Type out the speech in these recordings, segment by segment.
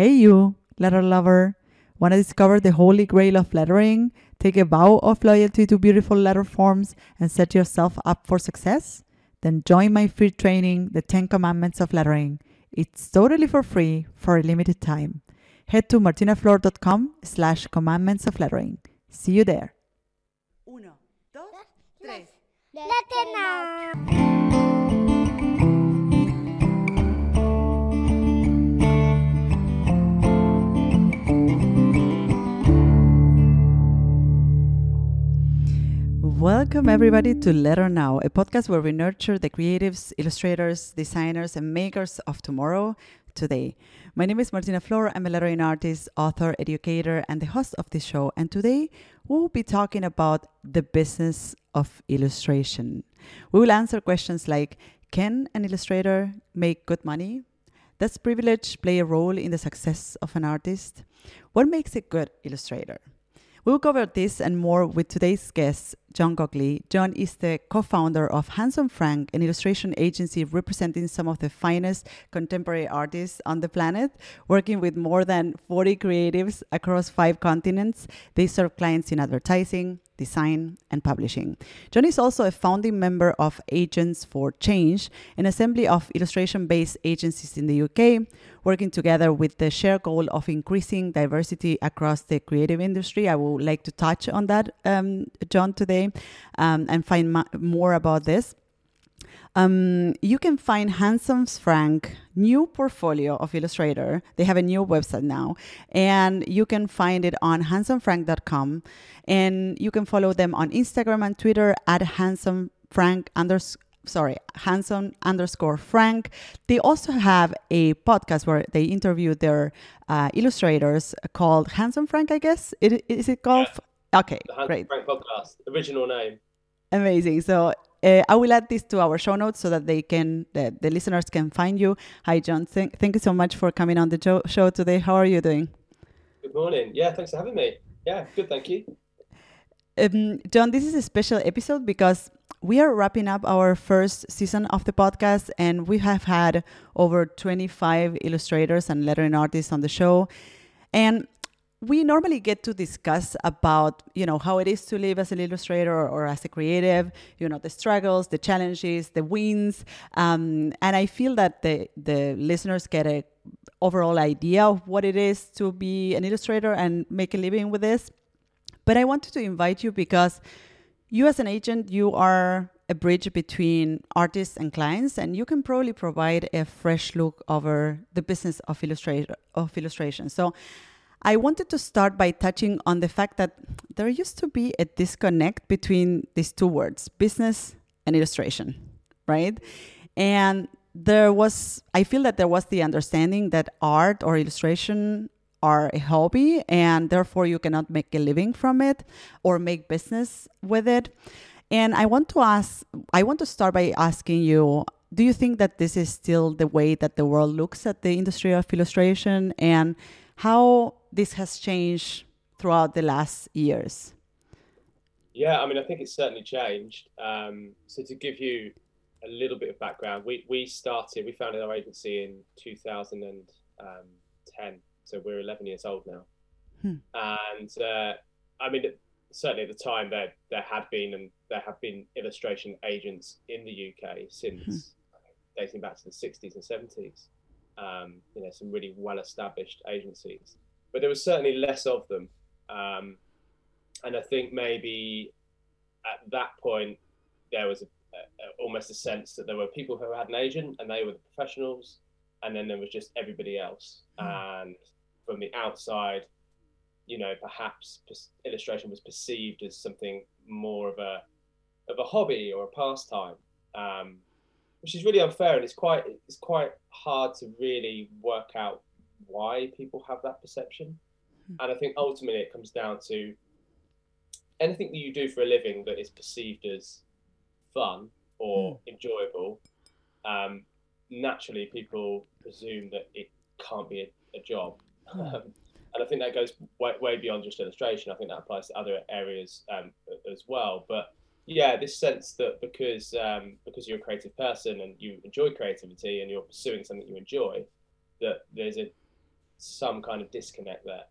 Hey, you, letter lover. Want to discover the holy grail of lettering? Take a vow of loyalty to beautiful letter forms and set yourself up for success? Then join my free training, The 10 Commandments of Lettering. It's totally for free for a limited time. Head to martinaflor.com slash commandments of lettering. See you there. Uno, dos, tres. Latina. Welcome, everybody, to Letter Now, a podcast where we nurture the creatives, illustrators, designers, and makers of tomorrow today. My name is Martina Flor. I'm a lettering artist, author, educator, and the host of this show. And today we'll be talking about the business of illustration. We will answer questions like Can an illustrator make good money? Does privilege play a role in the success of an artist? What makes a good illustrator? We'll cover this and more with today's guest, John Cockley. John is the co founder of Handsome Frank, an illustration agency representing some of the finest contemporary artists on the planet. Working with more than 40 creatives across five continents, they serve clients in advertising, design, and publishing. John is also a founding member of Agents for Change, an assembly of illustration based agencies in the UK, working together with the shared goal of increasing diversity across the creative industry. I would like to touch on that, um, John, today um, and find ma- more about this. Um, you can find Handsome Frank new portfolio of Illustrator. They have a new website now, and you can find it on handsomefrank.com. And you can follow them on Instagram and Twitter at handsome frank underscore sorry, handsome underscore Frank. They also have a podcast where they interview their uh, illustrators called Handsome Frank, I guess. It, is it called? Okay, The Handsome great. Frank podcast, original name. Amazing. So uh, I will add this to our show notes so that they can, the, the listeners can find you. Hi, John. Thank, thank you so much for coming on the jo- show today. How are you doing? Good morning. Yeah, thanks for having me. Yeah, good, thank you. Um, John, this is a special episode because we are wrapping up our first season of the podcast, and we have had over 25 illustrators and lettering artists on the show. And we normally get to discuss about you know how it is to live as an illustrator or, or as a creative you know the struggles the challenges the wins um, and i feel that the the listeners get a overall idea of what it is to be an illustrator and make a living with this but I wanted to invite you because you, as an agent, you are a bridge between artists and clients, and you can probably provide a fresh look over the business of illustrator of illustration. So, I wanted to start by touching on the fact that there used to be a disconnect between these two words, business and illustration, right? And there was, I feel that there was the understanding that art or illustration are a hobby and therefore you cannot make a living from it or make business with it. And I want to ask, I want to start by asking you do you think that this is still the way that the world looks at the industry of illustration and how this has changed throughout the last years? Yeah, I mean, I think it's certainly changed. Um, so to give you a little bit of background, we we started, we founded our agency in 2010. So we're 11 years old now. Hmm. And uh, I mean, certainly at the time there there had been and there have been illustration agents in the UK since dating back to the 60s and 70s. Um, you know, some really well-established agencies, but there was certainly less of them. Um, and I think maybe at that point there was a, a, almost a sense that there were people who had an agent and they were the professionals, and then there was just everybody else. And from the outside, you know, perhaps illustration was perceived as something more of a of a hobby or a pastime, um, which is really unfair, and it's quite it's quite hard to really work out why people have that perception. And I think ultimately it comes down to anything that you do for a living that is perceived as fun or enjoyable. Um, naturally, people presume that it can't be a, a job. Um, and I think that goes way, way beyond just illustration. I think that applies to other areas um, as well. But yeah, this sense that because um, because you're a creative person and you enjoy creativity and you're pursuing something you enjoy, that there's a some kind of disconnect there.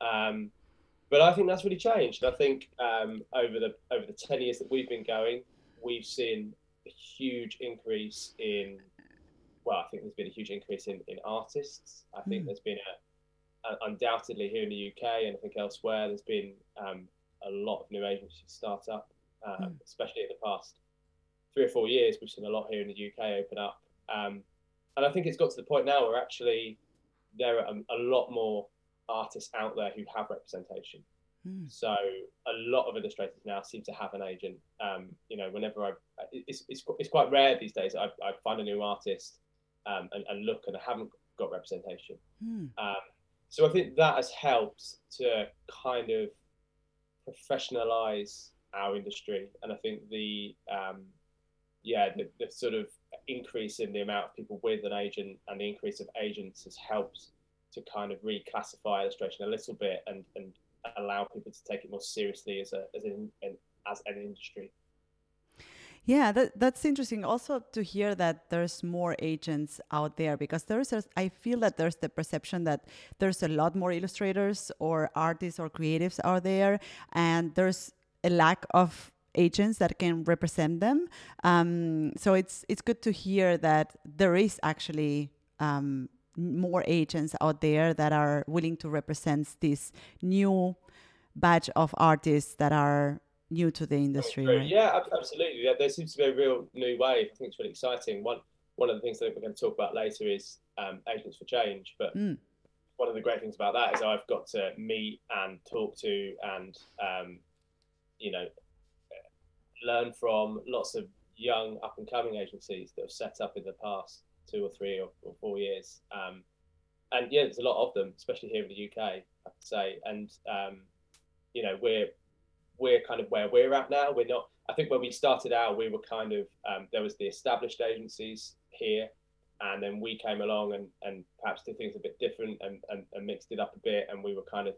Um, but I think that's really changed. I think um, over the over the ten years that we've been going, we've seen a huge increase in. Well, I think there's been a huge increase in, in artists. I think mm. there's been a, a, undoubtedly here in the UK and I think elsewhere. There's been um, a lot of new agencies start up, um, mm. especially in the past three or four years. We've seen a lot here in the UK open up, um, and I think it's got to the point now where actually there are a, lot more artists out there who have representation. Mm. So a lot of illustrators now seem to have an agent. Um, you know, whenever I, it's, it's, it's quite rare these days. I, I find a new artist um, and, and look and I haven't got representation. Mm. Um, so I think that has helped to kind of professionalize our industry. And I think the, um, yeah, the, the sort of increase in the amount of people with an agent and the increase of agents has helped to kind of reclassify illustration a little bit and, and allow people to take it more seriously as a as an, as an industry. Yeah, that, that's interesting. Also to hear that there's more agents out there because there's, a, I feel that there's the perception that there's a lot more illustrators or artists or creatives out there, and there's a lack of agents that can represent them. Um, so it's it's good to hear that there is actually um, more agents out there that are willing to represent this new batch of artists that are new to the industry. Right? Yeah, absolutely. Yeah, there seems to be a real new wave. I think it's really exciting. One one of the things that we're going to talk about later is um, Agents for Change. But mm. one of the great things about that is I've got to meet and talk to and um, you know learn from lots of young up and coming agencies that have set up in the past two or three or, or four years. Um, and yeah, there's a lot of them, especially here in the UK, I to say. And um, you know, we're we're kind of where we're at now. We're not. I think when we started out, we were kind of um, there was the established agencies here, and then we came along and and perhaps did things a bit different and, and, and mixed it up a bit, and we were kind of,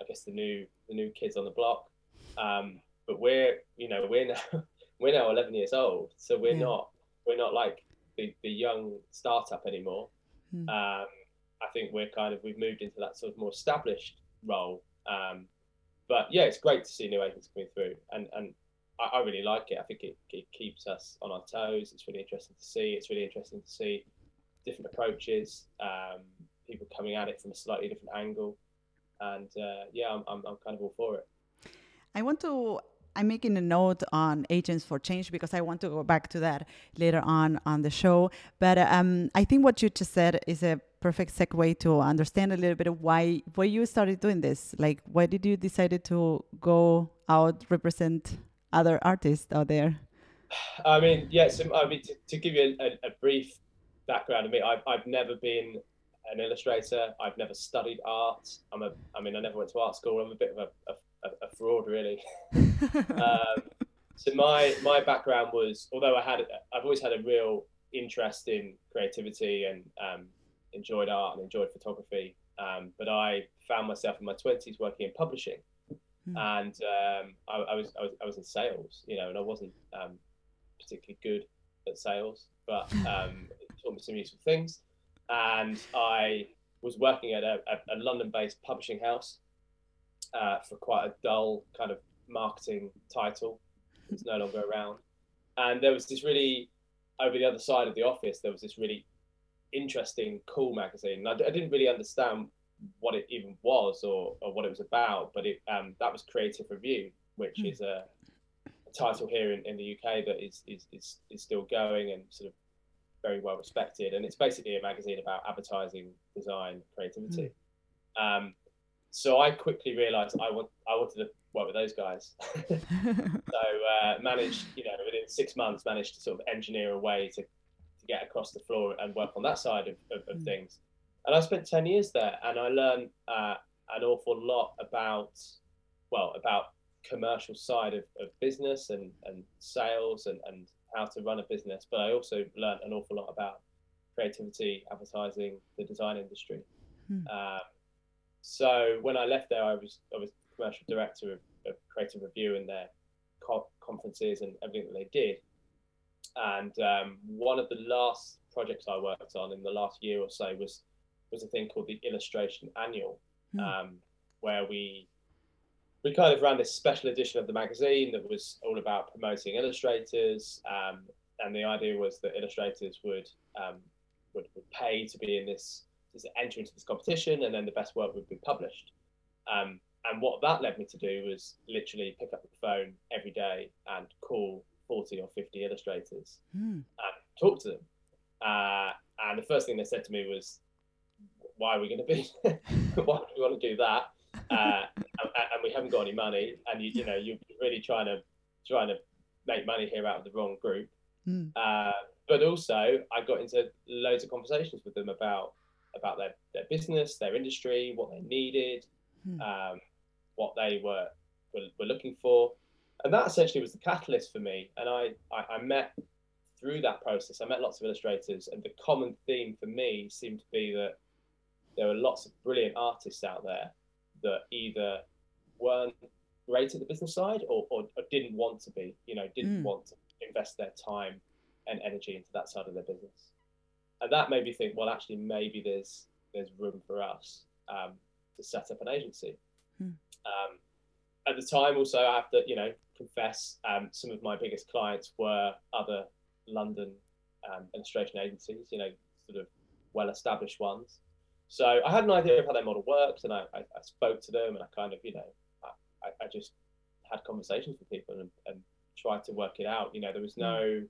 I guess, the new the new kids on the block. Um, but we're you know we're now we're now 11 years old, so we're yeah. not we're not like the, the young startup anymore. Mm. Um, I think we're kind of we've moved into that sort of more established role. Um, but yeah, it's great to see new agents coming through, and and I, I really like it. I think it, it keeps us on our toes. It's really interesting to see. It's really interesting to see different approaches, um, people coming at it from a slightly different angle, and uh, yeah, I'm, I'm I'm kind of all for it. I want to I'm making a note on agents for change because I want to go back to that later on on the show. But um, I think what you just said is a perfect segue to understand a little bit of why why you started doing this. Like, why did you decided to go out represent other artists out there? I mean, yes. I mean, to, to give you a, a, brief background of me, I've, I've never been an illustrator. I've never studied art. I'm a. I mean, I never went to art school. I'm a bit of a, a a, a fraud, really. um, so my my background was, although I had, I've always had a real interest in creativity and um, enjoyed art and enjoyed photography. Um, but I found myself in my twenties working in publishing, mm. and um, I, I, was, I was I was in sales, you know, and I wasn't um, particularly good at sales, but um, it taught me some useful things. And I was working at a, a, a London-based publishing house uh, for quite a dull kind of marketing title. It's no longer around. And there was this really, over the other side of the office, there was this really interesting, cool magazine. I, I didn't really understand what it even was or, or what it was about, but it um, that was Creative Review, which mm. is a, a, title here in, in the UK that is, is, is, is still going and sort of very well respected. And it's basically a magazine about advertising, design, creativity. Mm. Um, so I quickly realised I want I wanted to work with those guys. so uh, managed, you know, within six months, managed to sort of engineer a way to, to get across the floor and work on that side of, of, of mm. things. And I spent ten years there, and I learned uh, an awful lot about, well, about commercial side of, of business and, and sales and, and how to run a business. But I also learned an awful lot about creativity, advertising, the design industry. Um, so when I left there, I was I was commercial director of, of Creative Review and their co- conferences and everything that they did. And um, one of the last projects I worked on in the last year or so was was a thing called the Illustration Annual, Hmm. um, where we we kind of ran this special edition of the magazine that was all about promoting illustrators. Um, and the idea was that illustrators would, um, would would pay to be in this, to enter into this competition, and then the best work would be published. Um, and what that led me to do was literally pick up the phone every day and call 40 or 50 illustrators and talk to them. Uh, and the first thing they said to me was, "Why are we going to be? Why do we want to do that? Uh, and, and we haven't got any money, and you, you know, you're really trying to trying to make money here out of the wrong group." Hmm. Uh, but also, I got into loads of conversations with them about about their, their business, their industry, what they needed, Hmm. um, what they were, were were looking for, and that essentially was the catalyst for me. And I, I, I met through that process. I met lots of illustrators, and the common theme for me seemed to be that there were lots of brilliant artists out there that either weren't great at the business side or, or, or didn't want to be, you know, didn't Mm. want to invest their time and energy into that side of their business. And that made me think, well, actually, maybe there's there's room for us um, to set up an agency. Hmm. Um, at the time, also, I have to, you know, confess, um, some of my biggest clients were other London um, illustration agencies, you know, sort of well-established ones. So I had an idea of how their model works, and I, I, I spoke to them, and I kind of, you know, I, I, I just had conversations with people and, and tried to work it out. You know, there was no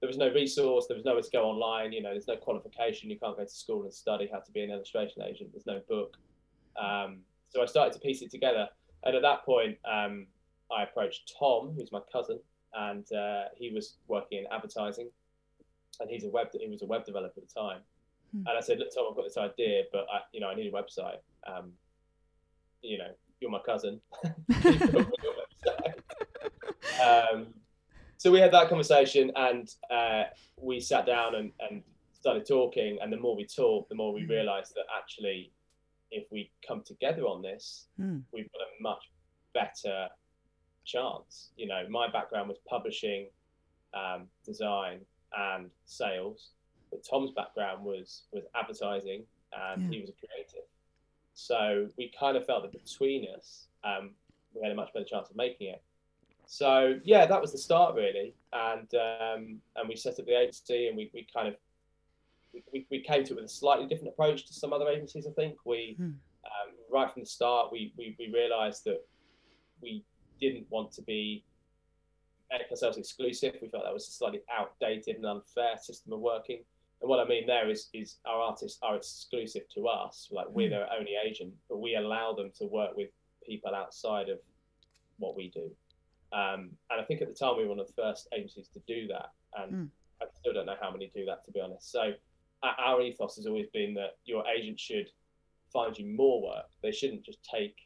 there was no resource, there was nowhere to go online, you know, there's no qualification, you can't go to school and study how to be an illustration agent, there's no book. Um, so I started to piece it together. And at that point, um, I approached Tom, who's my cousin, and uh, he was working in advertising, and he's a web he was a web developer at the time. Hmm. And I said, look, Tom, I've got this idea, but I, you know, I need a website. Um, you know, you're my cousin. so we had that conversation and uh, we sat down and, and started talking. And the more we talked, the more we Mm. realized that actually, if we come together on this, Hmm. we've got a much better chance. You know, my background was publishing, um, design, and sales, but Tom's background was was advertising, and Yeah. he was a creative. So we kind of felt that between us, um, we had a much better chance of making it. So yeah, that was the start really, and um, and we set up the agency, and we, we kind of we, we came to it with a slightly different approach to some other agencies. I think we Hmm. um, right from the start we, we we realised that we didn't want to be make ourselves exclusive. We felt that was a slightly outdated and unfair system of working. And what I mean there is is our artists are exclusive to us, like we're Hmm. their only agent, but we allow them to work with people outside of what we do. Um, and I think at the time we were one of the first agencies to do that, and Mm. I still don't know how many do that to be honest. So our- ethos has always been that your agent should find you more work. They shouldn't just take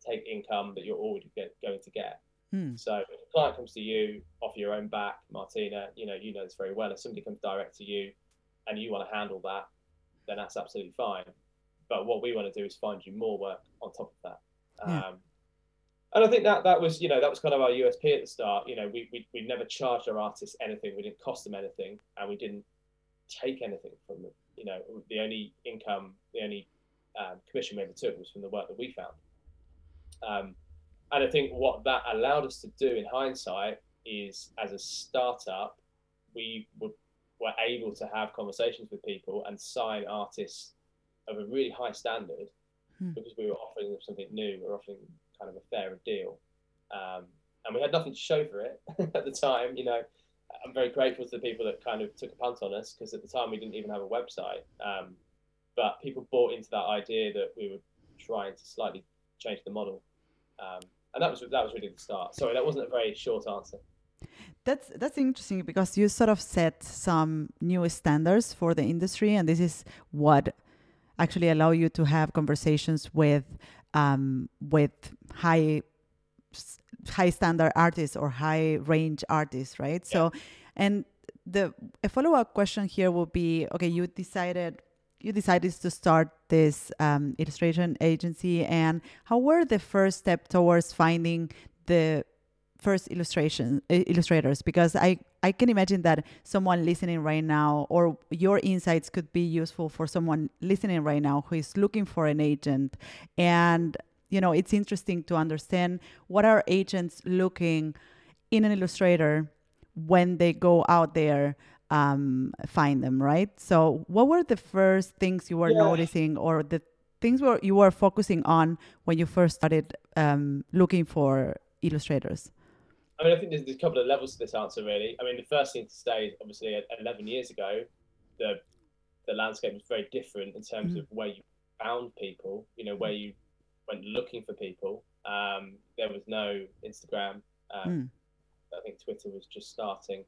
take income that you're already get, going to get. Hmm. So if a client comes to you off your own back, Martina, you know you know this very well. If somebody comes direct to you and you want to handle that, then that's absolutely fine. But what we want to do is find you more work on top of that. Um, and I think that that was you know that was kind of our USP at the start. You know we we, we never charged our artists anything. We didn't cost them anything, and we didn't take anything from them. You know the only income, the only um, commission we ever took was from the work that we found. Um, and I think what that allowed us to do in hindsight is, as a startup, we were, were able to have conversations with people and sign artists of a really high standard Hmm. because we were offering them something new. We were offering kind of a fairer deal, um, and we had nothing to show for it at the time. You know, I'm very grateful to the people that kind of took a punt on us because at the time we didn't even have a website. Um, but people bought into that idea that we were trying to slightly change the model, um, and that was that was really the start. Sorry, that wasn't a very short answer. That's that's interesting because you sort of set some new standards for the industry, and this is what actually allow you to have conversations with um, with high high standard artists or high range artists, right? So, and the a follow up question here will be: Okay, you decided you decided to start this um, illustration agency, and how were the first step towards finding the first illustration uh, illustrators because I I can imagine that someone listening right now, or your insights could be useful for someone listening right now who is looking for an agent. And, you know, it's interesting to understand what are agents looking in an illustrator when they go out there um, find them, right? So, what were the first things you were yeah. noticing, or the things were you were focusing on when you first started um, looking for illustrators? I mean, I think there's, there's, a couple of levels to this answer, really. I mean, the first thing to say, is obviously, 11 years ago, the the landscape was very different in terms mm. of where you found people. You know, where you went looking for people. Um, there was no Instagram. Um, mm. I think Twitter was just starting.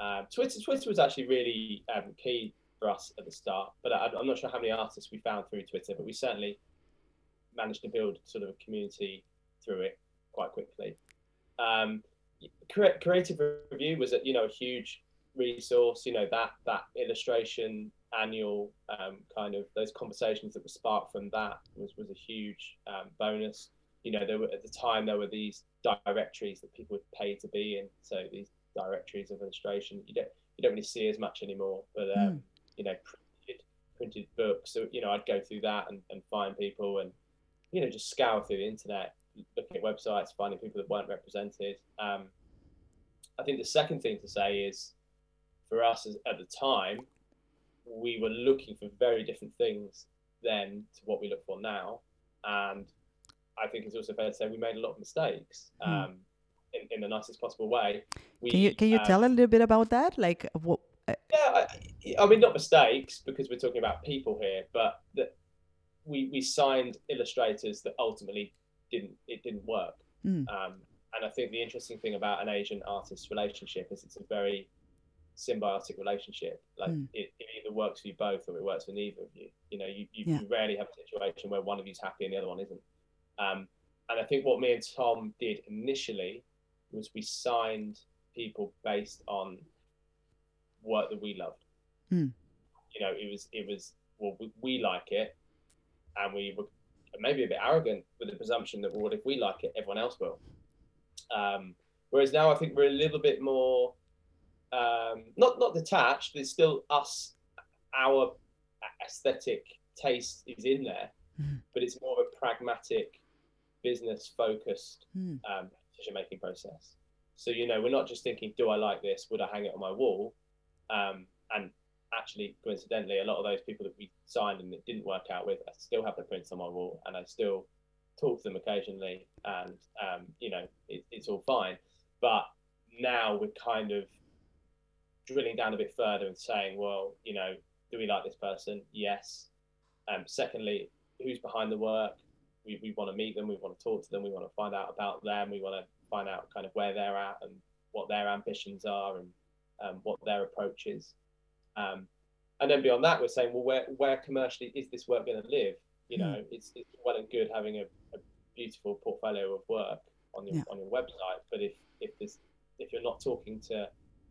Um, Twitter, Twitter was actually really um, key for us at the start, but I, am not sure how many artists we found through Twitter, but we certainly managed to build sort of a community through it quite quickly. Um, creative review was a, you know a huge resource. You know that that illustration annual um, kind of those conversations that were sparked from that was was a huge um, bonus. You know, there were at the time there were these directories that people would pay to be in. So these directories of illustration you don't you don't really see as much anymore. But um, mm. you know, printed printed books. So you know, I'd go through that and, and find people and you know just scour through the internet looking at websites, finding people that weren't represented. Um, I think the second thing to say is, for us at the time, we were looking for very different things then to what we look for now, and I think it's also fair to say we made a lot of mistakes. Hmm. Um, in, in, the nicest possible way. We, can you can you um, tell a little bit about that? Like what? Uh, yeah, I, I, mean not mistakes because we're talking about people here, but that we we signed illustrators that ultimately didn't it didn't work. Mm. Um, and I think the interesting thing about an agent artist relationship is it's a very symbiotic relationship. Like mm. it, it, either works for you both or it works for neither of you. You know, you, you, yeah. you rarely have a situation where one of you's happy and the other one isn't. Um, and I think what me and Tom did initially was we signed people based on work that we loved. Mm. You know, it was it was well, we, we like it, and we were maybe a bit arrogant with the presumption that well, if we like it, everyone else will. Um, whereas now I think we're a little bit more um, not not detached. But it's still us, our aesthetic taste is in there, mm. but it's more of a pragmatic, business focused mm. um, decision making process. So you know, we're not just thinking, do I like this? Would I hang it on my wall? Um, and actually, coincidentally, a lot of those people that we signed and it didn't work out with, I still have the prints on my wall, and I still talk to them occasionally, and um, you know, it, it's all fine. But now we're kind of drilling down a bit further and saying, well, you know, do we like this person? Yes. Um, secondly, who's behind the work? We, we want to meet them, we want to talk to them, we want to find out about them, we want to find out kind of where they're at and what their ambitions are and um, what their approach is. Um, and then beyond that, we're saying, well, where, where commercially is this work going to live? You know, mm. it's, it's well and good having a, a beautiful portfolio of work on your yeah. on your website, but if if this if you're not talking to,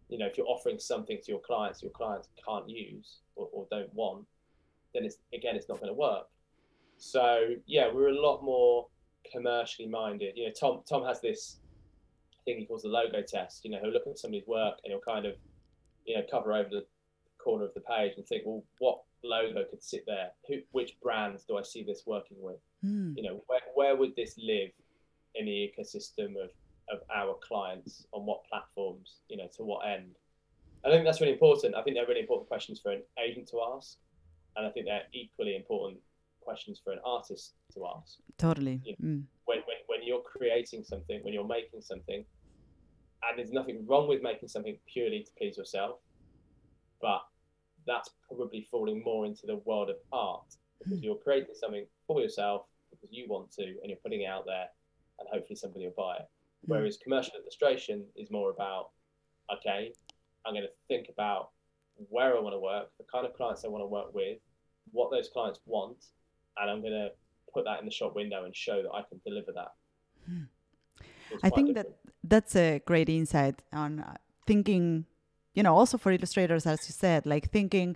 you know, if you're offering something to your clients, your clients can't use or, or don't want, then it's again, it's not going to work. So yeah, we're a lot more commercially minded. You know, Tom Tom has this thing he calls the logo test. You know, he'll look at somebody's work and he'll kind of, you know, cover over the corner of the page and think, well, what logo could sit there? Who, which brands do I see this working with? Mm. You know, where, where would this live in the ecosystem of, of our clients on what platforms, you know, to what end? I think that's really important. I think they're really important questions for an agent to ask. And I think they're equally important questions for an artist to ask. Totally. You know, mm. when, when, when you're creating something, when you're making something, and there's nothing wrong with making something purely to please yourself, but that's probably falling more into the world of art because mm. you're creating something for yourself because you want to and you're putting it out there and hopefully somebody will buy it. Mm. Whereas commercial illustration is more about, okay, I'm going to think about where I want to work, the kind of clients I want to work with, what those clients want, and I'm going to put that in the shop window and show that I can deliver that. Mm. I think different. that that's a great insight on uh, thinking you know also for illustrators as you said like thinking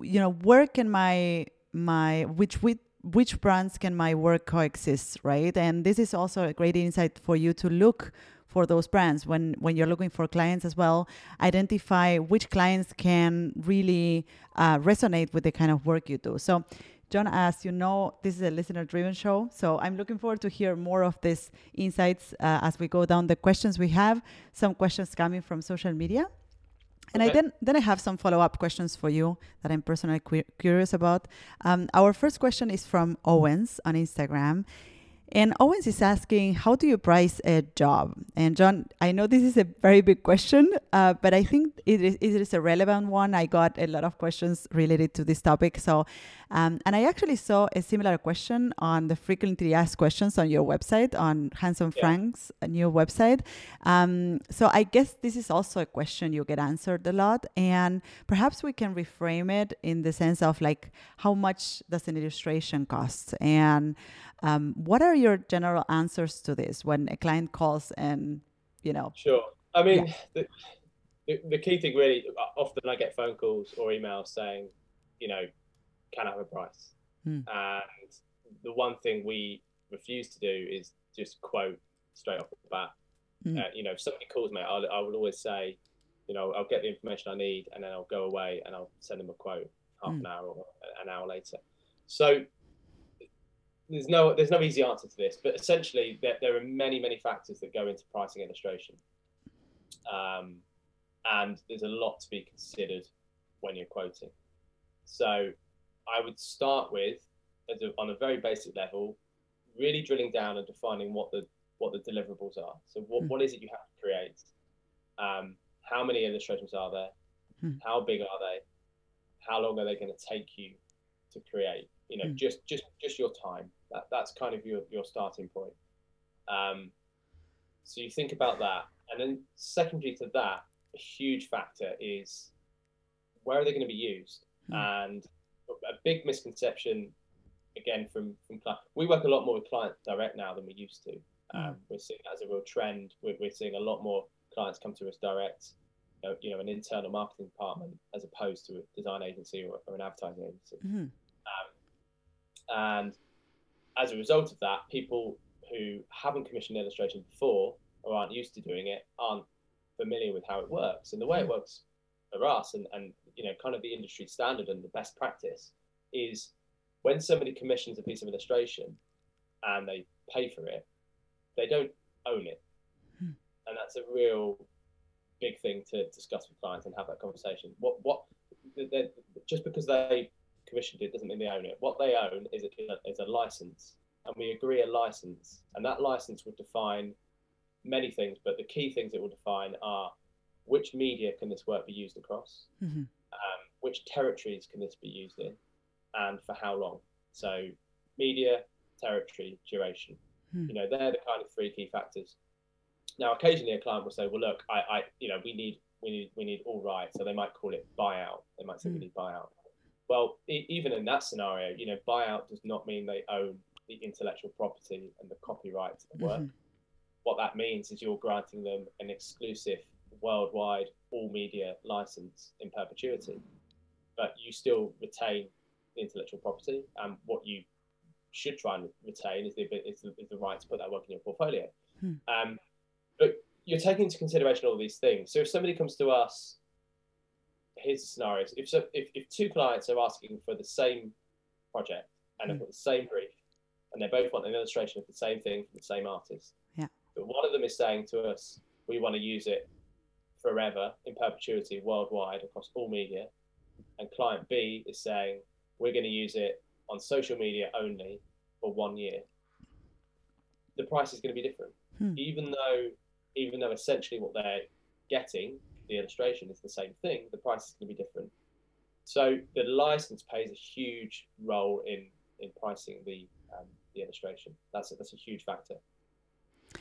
you know where can my my which which which brands can my work coexist right and this is also a great insight for you to look for those brands when when you're looking for clients as well identify which clients can really uh, resonate with the kind of work you do so John, as you know, this is a listener driven show. So I'm looking forward to hear more of these insights uh, as we go down the questions we have. Some questions coming from social media. And okay. I then then I have some follow up questions for you that I'm personally cu- curious about. Um, our first question is from Owens on Instagram, and Owens is asking, how do you price a job? And John, I know this is a very big question, uh, but I think it is, it is, a relevant one. I got a lot of questions related to this topic. So, um, and I actually saw a similar question on the frequently asked questions on your website, on Handsome yeah. Frank's new website. Um, so I guess this is also a question you get answered a lot. And perhaps we can reframe it in the sense of like, how much does an illustration cost? And um, what are your general answers to this when a client calls and, you know? Sure. I mean, yeah. the, the, the key thing really, often I get phone calls or emails saying, you know, can I have a price? Hmm. And the one thing we refuse to do is just quote straight off the bat. Hmm. Uh, you know, if somebody calls me, I'll, I will always say, you know, I'll get the information I need and then I'll go away and I'll send them a quote half hmm. an hour or an hour later. So there's no there's no easy answer to this, but essentially there, there are many many factors that go into pricing illustration, um, and there's a lot to be considered when you're quoting. So I would start with, a, on a very basic level, really drilling down and defining what the what the deliverables are. So what, mm. what is it you have to create? Um, how many illustrations are there? Mm. How big are they? How long are they going to take you to create? You know, mm. just just just your time. That, that's kind of your, your starting point. Um, so you think about that. And then secondary to that, a huge factor is where are they going to be used? Mm. And a big misconception, again, from, from client, we work a lot more with client direct now than we used to. Hmm. Um, we're seeing that as a real trend. We're, we're seeing a lot more clients come to us direct, you know, you know, an internal marketing department as opposed to a design agency or, or an advertising agency. Mm-hmm. And as a result of that, people who haven't commissioned illustration before or aren't used to doing it aren't familiar with how it works. And the way it hmm. works for us and, and you know, kind of the industry standard and the best practice is when somebody commissions a piece of illustration and they pay for it, they don't own it. Hmm. And that's a real big thing to discuss with clients and have that conversation. What what just because they commissioned it doesn't mean they own it. What they own is a, is a license, and we agree a license, and that license would define many things, but the key things it will define are which media can this work be used across, mm-hmm. um, which territories can this be used in, and for how long. So, media, territory, duration. Mm. You know, they're the kind of three key factors. Now, occasionally a client will say, "Well, look, I, I you know, we need, we need, we need all rights." So they might call it buyout. They might say mm. we need buyout. Well, e- even in that scenario, you know, buyout does not mean they own the intellectual property and the copyright to the work. Mm-hmm. What that means is you're granting them an exclusive worldwide all media license in perpetuity, but you still retain the intellectual property. And what you should try and retain is the, is the, is the right to put that work in your portfolio. Hmm. Um, but you're taking into consideration all these things. So if somebody comes to us here's the scenario. If, so, if, if two clients are asking for the same project and have got the same brief, and they both want an illustration of the same thing from the same artist, yeah. but one of them is saying to us, we want to use it forever in perpetuity worldwide across all media, and client B is saying we're going to use it on social media only for one year. The price is going to be different, hmm. even though even though essentially what they're getting the illustration is the same thing, the price is going to be different. So the license plays a huge role in in pricing the um, the illustration. That's a, that's a huge factor.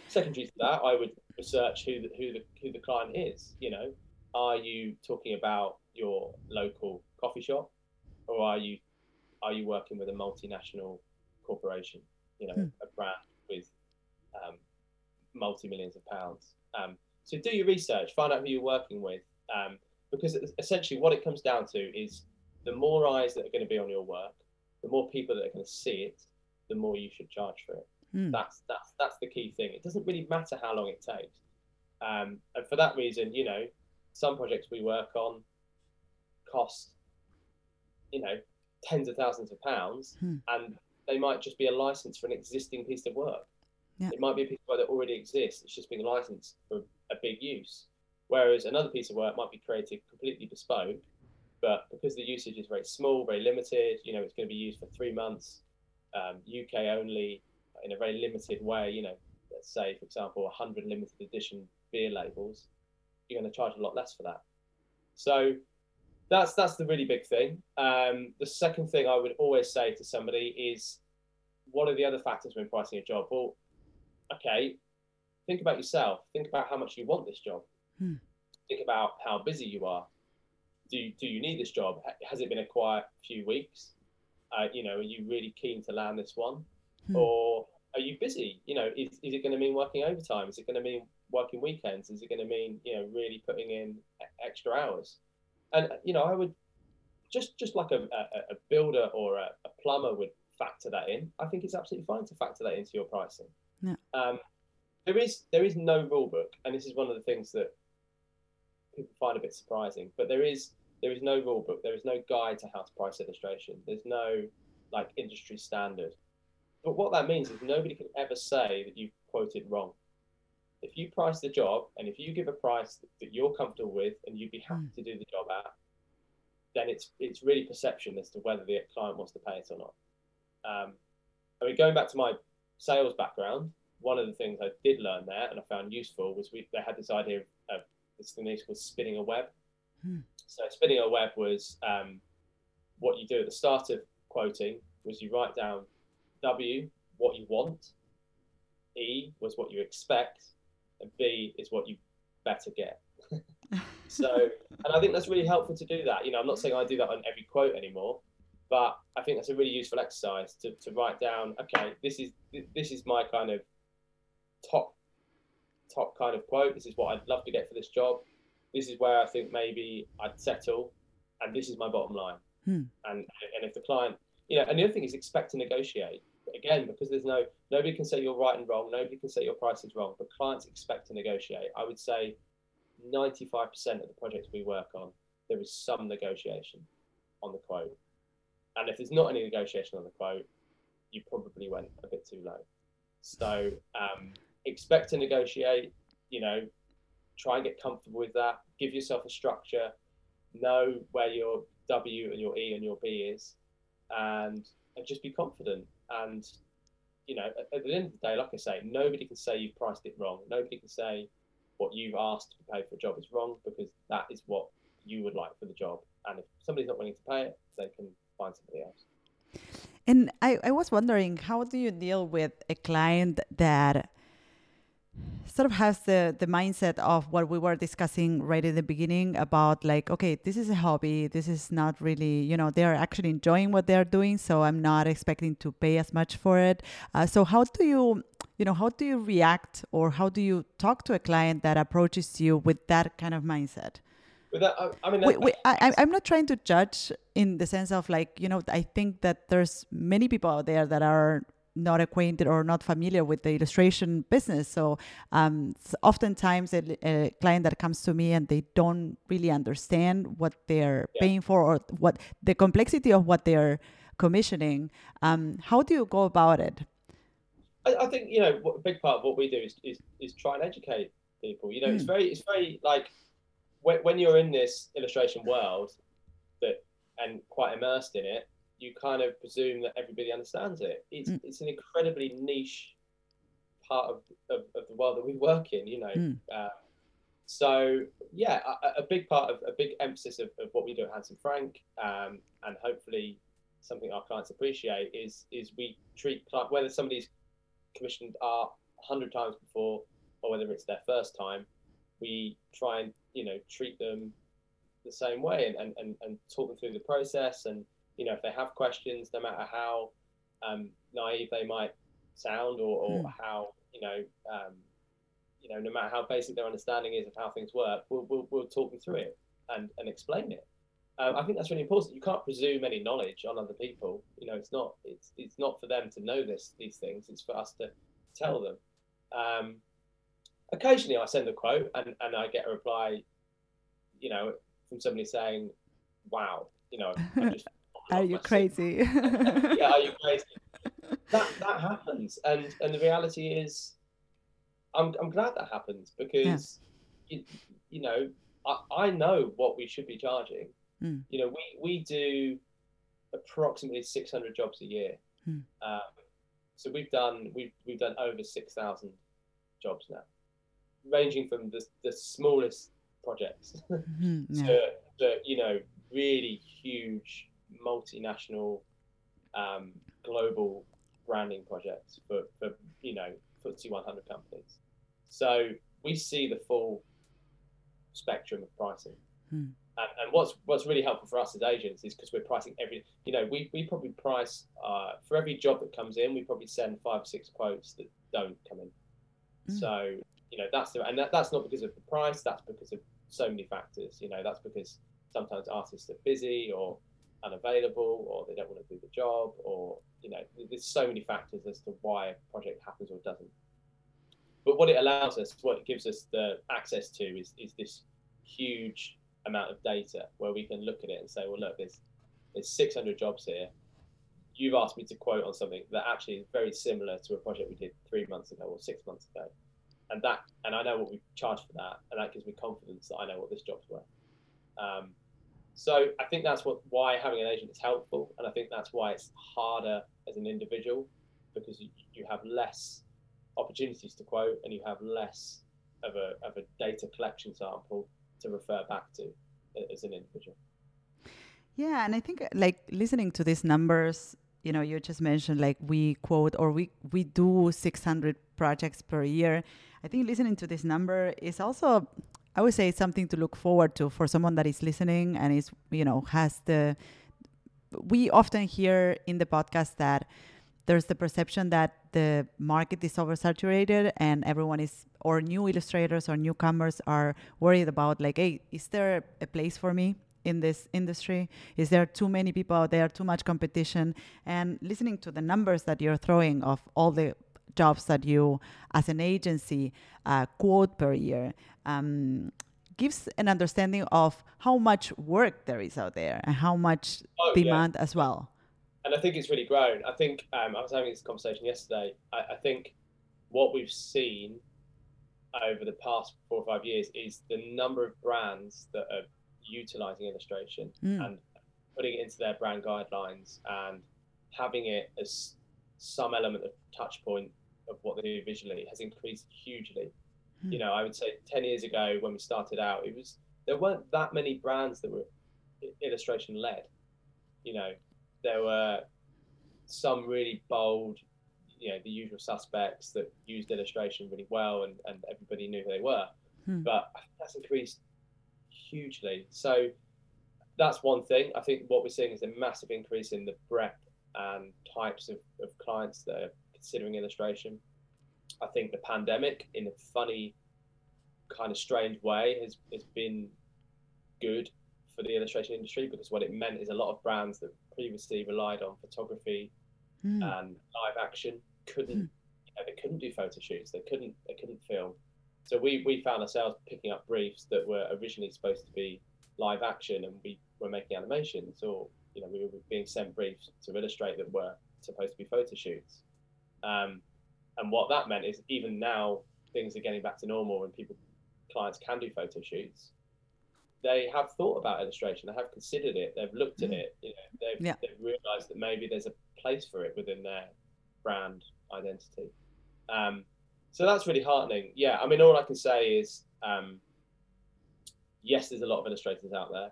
Secondary to that, I would research who the, who the who the client is. You know, are you talking about your local coffee shop, or are you are you working with a multinational corporation? You know, hmm. a brand with um, multi millions of pounds. Um, so do your research, find out who you're working with, um, because essentially what it comes down to is the more eyes that are going to be on your work, the more people that are going to see it, the more you should charge for it. Mm. That's that's that's the key thing. It doesn't really matter how long it takes. Um, and for that reason, you know, some projects we work on cost, you know, tens of thousands of pounds, Hmm. and they might just be a license for an existing piece of work. Yeah. It might be a piece of work that already exists. It's just being licensed for a big use. Whereas another piece of work might be created completely bespoke, but because the usage is very small, very limited, you know, it's going to be used for three months, um, UK only, in a very limited way. You know, let's say, for example, 100 limited edition beer labels, you're going to charge a lot less for that. So that's that's the really big thing. Um, the second thing I would always say to somebody is, what are the other factors when pricing a job? Well, okay, think about yourself. Think about how much you want this job. Hmm. Think about how busy you are. Do you, do you need this job? Has it been a quiet few weeks? Uh, you know, are you really keen to land this one, Hmm. or are you busy? You know, is, is it going to mean working overtime? Is it going to mean working weekends? Is it going to mean you know really putting in extra hours? And you know, I would just just like a, a, a builder or a, a plumber would factor that in. I think it's absolutely fine to factor that into your pricing. Yeah. Um, there is there is no rule book, and this is one of the things that people find a bit surprising. But there is there is no rule book. There is no guide to how to price illustration. There's no like industry standard. But what that means is nobody can ever say that you've quoted wrong. If you price the job and if you give a price that you're comfortable with and you'd be happy Mm. to do the job at, then it's it's really perception as to whether the client wants to pay it or not. Um, I mean, going back to my sales background, one of the things I did learn there and I found useful was we they had this idea of, this thing they called spinning a web. Hmm. So spinning a web was um, what you do at the start of quoting was you write down W what you want, E was what you expect, and B is what you better get. so, and I think that's really helpful to do that. You know, I'm not saying I do that on every quote anymore, but I think that's a really useful exercise to, to write down. Okay, this is this is my kind of top top kind of quote. This is what I'd love to get for this job. This is where I think maybe I'd settle, and this is my bottom line. Hmm. And and if the client, you know, and the other thing is expect to negotiate. Again, because there's no nobody can say you're right and wrong. Nobody can say your price is wrong, but clients expect to negotiate. I would say 95% of the projects we work on, there is some negotiation on the quote. And if there's not any negotiation on the quote, you probably went a bit too low. So um, expect to negotiate, you know, try and get comfortable with that. Give yourself a structure, know where your W and your E and your B is, and, and just be confident. And, you know, at, at the end of the day, like I say, nobody can say you've priced it wrong. Nobody can say what you've asked to pay for a job is wrong because that is what you would like for the job. And if somebody's not willing to pay it, they can somebody else. And I, I was wondering, how do you deal with a client that sort of has the, the mindset of what we were discussing right in the beginning about like, okay, this is a hobby. This is not really, you know, they're actually enjoying what they're doing. So I'm not expecting to pay as much for it. Uh, so how do you, you know, how do you react or how do you talk to a client that approaches you with that kind of mindset? But that, I, I mean, Wait, wait, I, I- I'm not trying to judge in the sense of like, you know, I think that there's many people out there that are not acquainted or not familiar with the illustration business. So um, oftentimes a, a client that comes to me and they don't really understand what they're Yeah. paying for or what the complexity of what they're commissioning. Um, how do you go about it? I, I think you know a big part of what we do is, is is try and educate people. You know, it's Hmm. very it's very like when when you're in this illustration world that and quite immersed in it, you kind of presume that everybody understands it. It's Mm. it's an incredibly niche part of, of, of the world that we work in. You know, Mm. uh, so yeah, a, a big part of a big emphasis of, of what we do at Handsome Frank, um, and hopefully something our clients appreciate is is we treat whether somebody's commissioned art a hundred times before or whether it's their first time, we try and you know treat them the same way and, and, and, and talk them through the process and you know if they have questions no matter how um, naive they might sound or, or Hmm. how you know um, you know no matter how basic their understanding is of how things work we'll, we'll, we'll talk them through it and, and explain it um, I think that's really important. You can't presume any knowledge on other people. You know, it's not it's it's not for them to know this these things. It's for us to tell them. Um, occasionally I send a quote and, and I get a reply, you know, from somebody saying, "Wow, you know, just are you crazy? yeah, are you crazy? That that happens, and and the reality is, I'm I'm glad that happens because, yeah. you, you know, I, I know what we should be charging. Mm. You know, we we do approximately 600 jobs a year. Mm. Um, so we've done we've we've done over 6,000 jobs now, ranging from the the smallest projects mm-hmm, yeah. to, to you know really huge multinational um, global branding projects for, for you know FTSE 100 companies. So we see the full spectrum of pricing. Hmm. And, and, what's what's really helpful for us as agents is because we're pricing every you know we, we probably price uh, for every job that comes in we probably send five or six quotes that don't come in mm. so you know that's the and that, that's not because of the price that's because of so many factors you know that's because sometimes artists are busy or unavailable or they don't want to do the job or you know there's so many factors as to why a project happens or doesn't. But what it allows us what it gives us the access to is, is this huge amount of data where we can look at it and say well look there's there's 600 jobs here. You've asked me to quote on something that actually is very similar to a project we did three months ago or six months ago and that and i know what we charge for that and that gives me confidence that i know what this job's worth um, so I think that's what why having an agent is helpful, and I think that's why it's harder as an individual because you, you have less opportunities to quote and you have less of a of a data collection sample to refer back to as an individual. Yeah, and I think like listening to these numbers, you know, you just mentioned like we quote or we we do 600 projects per year. I think listening to this number is also I would say something to look forward to for someone that is listening and is, you know, has the. We often hear in the podcast that there's the perception that the market is oversaturated and everyone is, or new illustrators or newcomers are worried about, like, hey, is there a place for me? in this industry? Is there too many people out there, too much competition? And listening to the numbers that you're throwing of all the jobs that you, as an agency, uh, quote per year, um, gives an understanding of how much work there is out there and how much oh, demand yeah. as well. And I think it's really grown. I think um, I was having this conversation yesterday. I, I, think what we've seen over the past four or five years is the number of brands that are utilizing illustration mm. and putting it into their brand guidelines and having it as some element of touch point of what they do visually has increased hugely. Hmm. You know, I would say 10 years ago when we started out, it was there weren't that many brands that were illustration led. You know, there were some really bold, you know, the usual suspects that used illustration really well and, and everybody knew who they were. Hmm. But that's increased hugely. So that's one thing. I think what we're seeing is a massive increase in the breadth and types of, of clients that are considering illustration. I think the pandemic, in a funny, kind of strange way, has, has been good for the illustration industry because what it meant is a lot of brands that previously relied on photography mm. and live action couldn't mm. you know, they couldn't do photo shoots they couldn't they couldn't film so we we found ourselves picking up briefs that were originally supposed to be live action and we were making animations or you know we were being sent briefs to illustrate that were supposed to be photo shoots um, and what that meant is even now things are getting back to normal and people, clients can do photo shoots. They have thought about illustration. They have considered it. They've looked at mm. it. You know, they've, yeah. they've realised that maybe there's a place for it within their brand identity. Um, so that's really heartening. Yeah, I mean, all I can say is, um, yes, there's a lot of illustrators out there.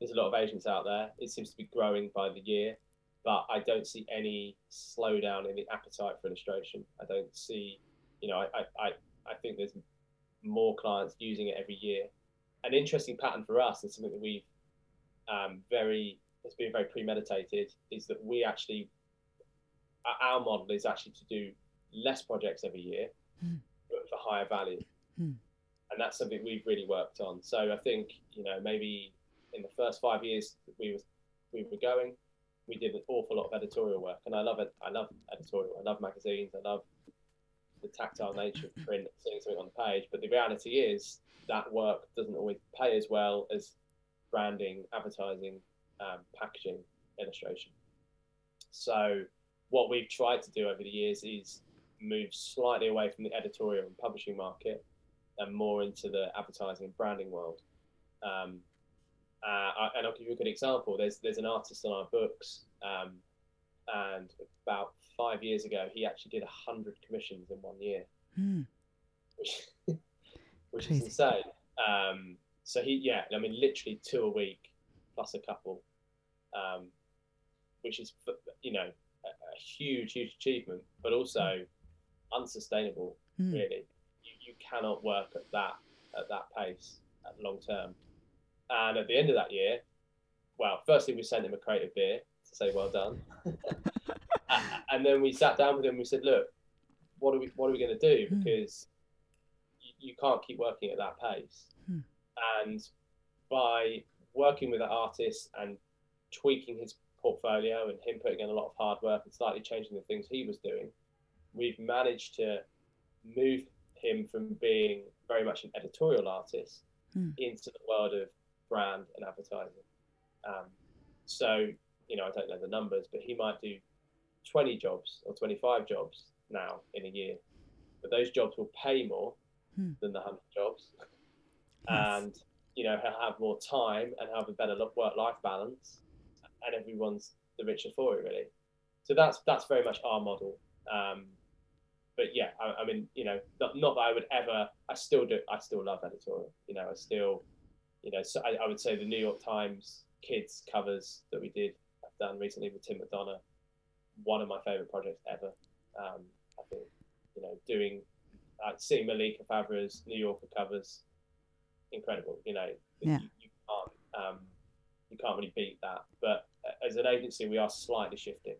There's a lot of agents out there. It seems to be growing by the year but I don't see any slowdown in the appetite for illustration. I don't see, you know, I, I, I think there's more clients using it every year. An interesting pattern for us and something that we've um, very, it's been very premeditated is that we actually, our model is actually to do less projects every year, mm. but for higher value. Mm. And that's something we've really worked on. So I think, you know, maybe in the first five years we were, we were going, we did an awful lot of editorial work, and I love it. I love editorial. I love magazines. I love the tactile nature of print, seeing something on the page. But the reality is that work doesn't always pay as well as branding, advertising, um, packaging, illustration. So what we've tried to do over the years is move slightly away from the editorial and publishing market and more into the advertising and branding world. Um, uh, and I'll give you a good example. There's there's an artist on our books, um, and about five years ago, he actually did hundred commissions in one year, mm. which which is insane. Um, so he, yeah, I mean, literally two a week plus a couple, um, which is you know a, a, huge, huge achievement, but also mm. unsustainable. Mm. Really, you, you cannot work at that at that pace at long term. And at the end of that year, well, firstly we sent him a crate of beer to say well done, and then we sat down with him. and We said, look, what are we what are we going to do hmm. because you, you, can't keep working at that pace. Hmm. And by working with that artist and tweaking his portfolio and him putting in a lot of hard work and slightly changing the things he was doing, we've managed to move him from being very much an editorial artist hmm. into the world of brand and advertising. Um, so, you know, I don't know the numbers, but he might do 20 jobs or 25 jobs now in a year, but those jobs will pay more hmm. than the 100 jobs. Yes. And, you know, he'll have more time and have a better work life balance, and everyone's the richer for it, really. So that's that's very much our model. Um, but yeah, I, I, mean, you know, not, not that I would ever. I still do. I still love editorial. You know, I still you know, so I, I, would say the New York Times kids covers that we did I've done recently with Tim McDonagh, one of my favorite projects ever. Um, I think, you know, doing uh, seeing Malika Favre's New Yorker covers, incredible. You know, yeah. you, you can't um, you can't really beat that. But as an agency, we are slightly shifting.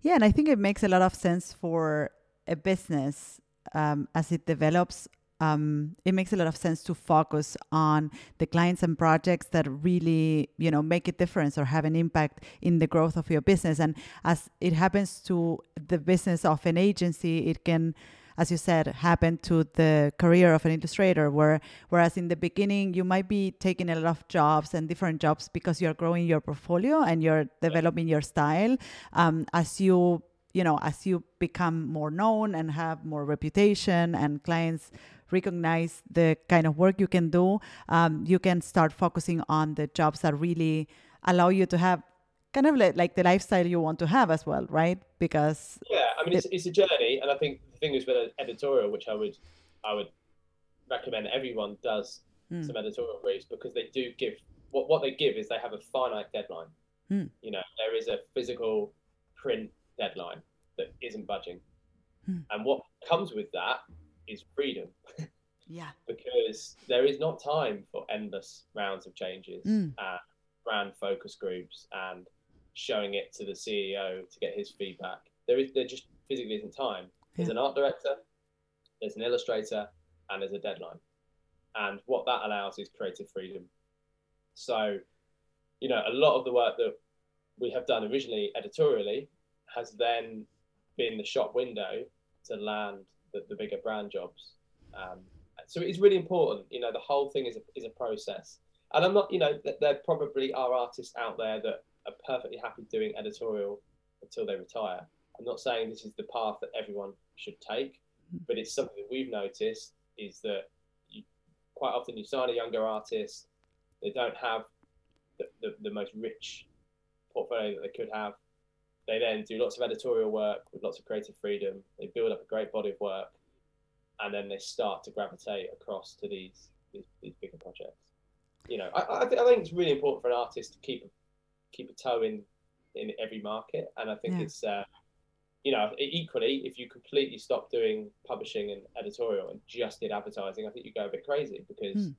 Yeah, and I think it makes a lot of sense for a business um, as it develops um, it makes a lot of sense to focus on the clients and projects that really you know make a difference or have an impact in the growth of your business. And as it happens to the business of an agency it can as you said happen to the career of an illustrator where whereas in the beginning you might be taking a lot of jobs and different jobs because you're growing your portfolio and you're developing your style. Um, as you you know as you become more known and have more reputation and clients recognize the kind of work you can do, um, you can start focusing on the jobs that really allow you to have kind of like the lifestyle you want to have as well, right? Because yeah, I mean, it's, it's a journey, and I think the thing is with an editorial, which I would I would recommend everyone does mm. some editorial briefs because they do give what what they give is they have a finite deadline. Mm. You know, there is a physical print deadline that isn't budging, mm. and what comes with that is freedom. yeah. because there is not time for endless rounds of changes mm. and brand focus groups and showing it to the CEO to get his feedback. There is there just physically isn't time. There's yeah. an art director, there's an illustrator, and there's a deadline. And what that allows is creative freedom. So, you know, a lot of the work that we have done originally editorially has then been the shop window to land the, the bigger brand jobs. Um, so it's really important. You know, the whole thing is a, is a process. And I'm not, you know, there probably are artists out there that are perfectly happy doing editorial until they retire. I'm not saying this is the path that everyone should take, but it's something that we've noticed is that you, quite often you sign a younger artist, they don't have the, the, the most rich portfolio that they could have. They then do lots of editorial work with lots of creative freedom. They build up a great body of work, and then they start to gravitate across to these these, these bigger projects. You know, I, I, th- I, think it's really important for an artist to keep keep a toe in in every market, and I think yeah. it's uh, you know equally if you completely stop doing publishing and editorial and just did advertising, I think you go a bit crazy because mm.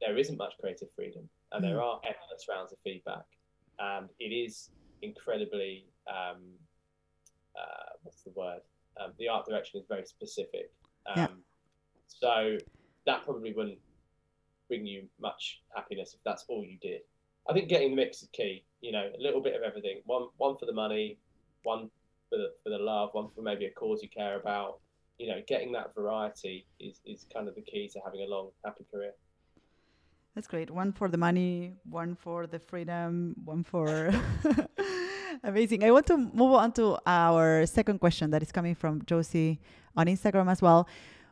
there isn't much creative freedom, and mm. there are endless rounds of feedback, and it is incredibly um, uh, what's the word? Um, the art direction is very specific. Um, yeah. So that probably wouldn't bring you much happiness if that's all you did. I think getting the mix is key. You know, a little bit of everything. One, one for the money, one for the for the love, one for maybe a cause you care about. you know, getting that variety is, is kind of the key to having a long, happy career. That's great. One for the money, one for the freedom, one for. Amazing. I want to move on to our second question that is coming from Josie on Instagram as well.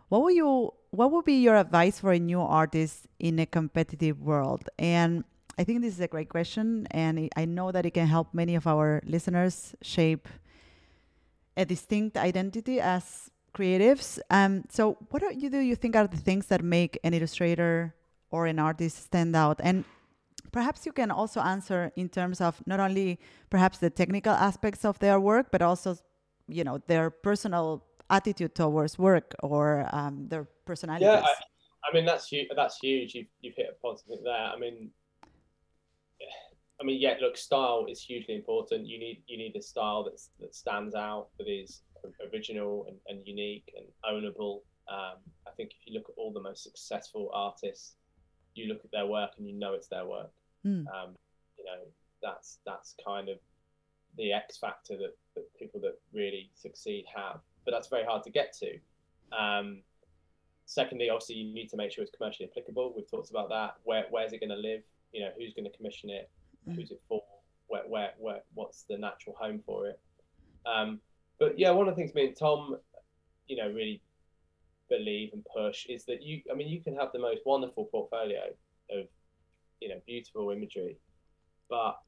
What would you what would be your advice for a new artist in a competitive world? And I think this is a great question, and I know that it can help many of our listeners shape a distinct identity as creatives. Um, so, what do you do you think are the things that make an illustrator or an artist stand out? And perhaps you can also answer in terms of not only perhaps the technical aspects of their work, but also, you know, their personal attitude towards work or um, their personality. Yeah, I, I, mean that's huge. That's huge. You've, you've hit a point there. I mean, I mean, yeah. Look, style is hugely important. You need you need a style that's that stands out, that is original and, and unique and ownable. Um, I think if you look at all the most successful artists, you look at their work and you know it's their work. Mm. Um, you know, that's that's kind of the X factor that, that people that really succeed have, but that's very hard to get to. Um, secondly, obviously, you need to make sure it's commercially applicable. We've talked about that. Where where's it going to live? You know, who's going to commission it? Mm. Who's it for? Where, where, where, what's the natural home for it? Um, but yeah, one of the things me and Tom, you know, really believe and push is that you, I mean, you can have the most wonderful portfolio of, you know, beautiful imagery, but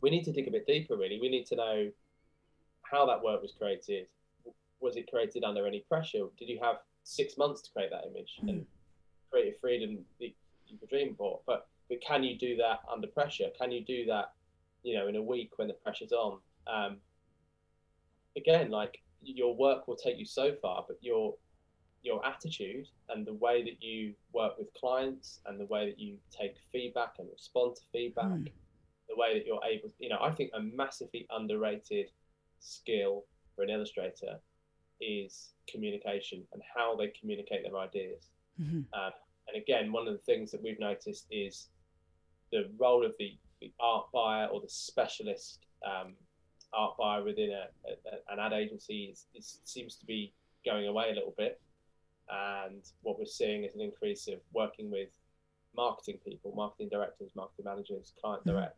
we need to dig a bit deeper. Really, we need to know how that work was created. Was it created under any pressure? Did you have six months to create that image mm. and creative freedom that you could dream for? But but can you do that under pressure? Can you do that, you know, in a week when the pressure's on? Um, again, like your work will take you so far, but your your attitude and the way that you work with clients and the way that you take feedback and respond to feedback, mm. the way that you're able, you know, I think a massively underrated skill for an illustrator is communication and how they communicate their ideas. Mm-hmm. Um, and again, one of the things that we've noticed is the role of the, the art buyer or the specialist um, art buyer within a, a, an ad agency is, is, seems to be going away a little bit. And what we're seeing is an increase of working with marketing people, marketing directors, marketing managers, client mm-hmm. direct.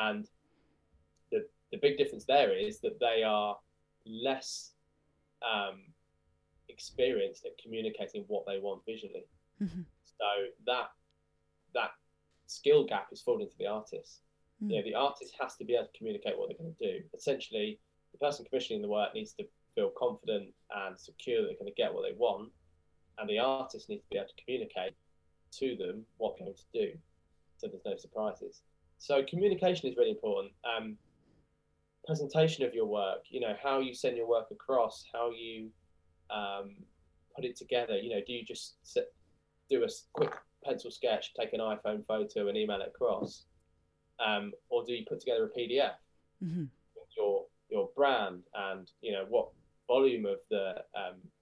And the, the big difference there is that they are less um, experienced at communicating what they want visually. Mm-hmm. So that that skill gap is falling to the artist. Mm. You know, the artist has to be able to communicate what they're going to do. Essentially, the person commissioning the work needs to feel confident and secure that they're going to get what they want, and the artist needs to be able to communicate to them what they're going to do, so there's no surprises. So communication is really important. Um, presentation of your work, you know, how you send your work across, how you um, put it together. You know, do you just sit, do a quick pencil sketch, take an iPhone photo, and email it across? um, or do you put together a PDF mm-hmm. with your your brand and you know what volume of the um, of the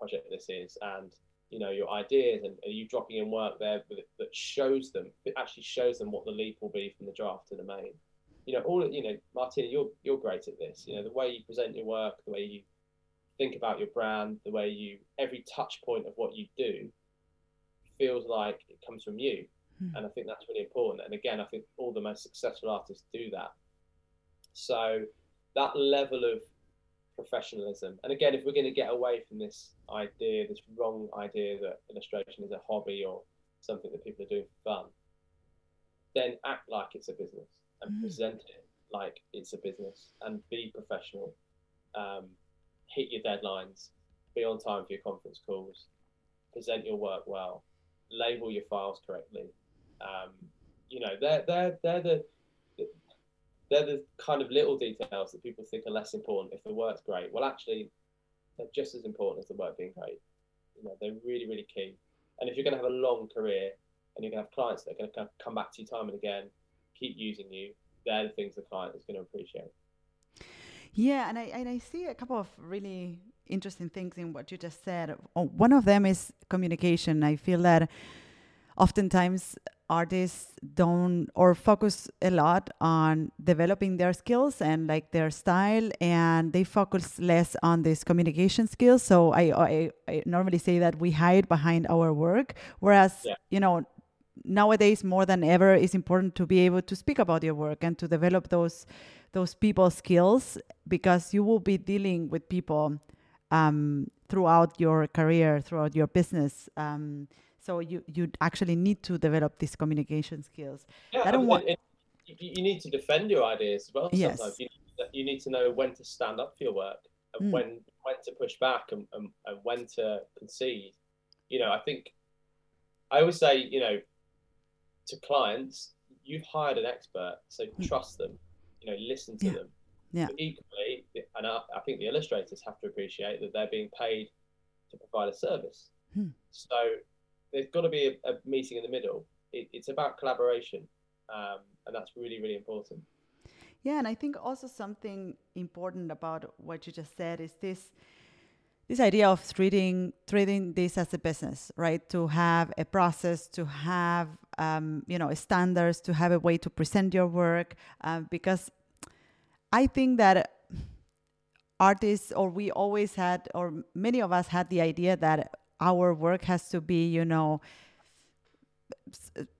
project this is and you know your ideas and are you dropping in work there that shows them it actually shows them what the leap will be from the draft to the main you know all you know martina you're you're great at this you know the way you present your work the way you think about your brand the way you every touch point of what you do feels like it comes from you Mm. And I think that's really important. And again, I think all the most successful artists do that. So that level of professionalism. And again, if we're going to get away from this idea, this wrong idea that illustration is a hobby or something that people are doing for fun, then act like it's a business and mm. present it like it's a business and be professional. Um, hit your deadlines, be on time for your conference calls, present your work well, label your files correctly, um, you know, they're they're they're the they're the kind of little details that people think are less important if the work's great. Well, actually, they're just as important as the work being great. You know, they're really really key. And if you're going to have a long career and you're going to have clients that are going to come back to you time and again, keep using you, they're the things the client is going to appreciate. Yeah, and I and I see a couple of really interesting things in what you just said. One of them is communication. I feel that oftentimes artists don't or focus a lot on developing their skills and like their style and they focus less on this communication skills so i i, I normally say that we hide behind our work whereas yeah. you know nowadays more than ever it's important to be able to speak about your work and to develop those those people skills because you will be dealing with people um, throughout your career throughout your business um, so you you actually need to develop these communication skills. Yeah, I don't want. you need to defend your ideas as well. Yes. Sometimes you need, to, you need to know when to stand up for your work and mm. when when to push back and, and, and when to concede. You know, I think I always say, you know, to clients, you've hired an expert, so mm. trust them. You know, listen to yeah. them. Yeah. But equally, and I, I, think the illustrators have to appreciate that they're being paid to provide a service. Hmm. So there's got to be a, a meeting in the middle. It, it's about collaboration, um, and that's really really important. Yeah, and I think also something important about what you just said is this this idea of treating treating this as a business, right? To have a process, to have um, you know standards, to have a way to present your work, uh, because I think that artists, or we always had, or many of us had the idea that our work has to be, you know,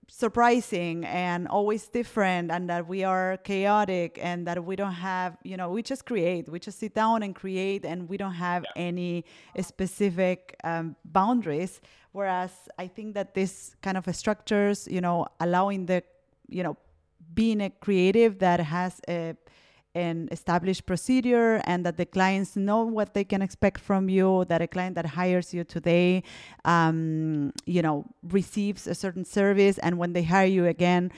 surprising and always different and that we are chaotic and that we don't have you know we just create we just sit down and create and we don't have yeah. any specific um, boundaries whereas i think that this kind of structures you know allowing the you know being a creative that has a an established procedure and that the clients know what they can expect from you that a client that hires you today um, you know receives a certain service and when they hire you again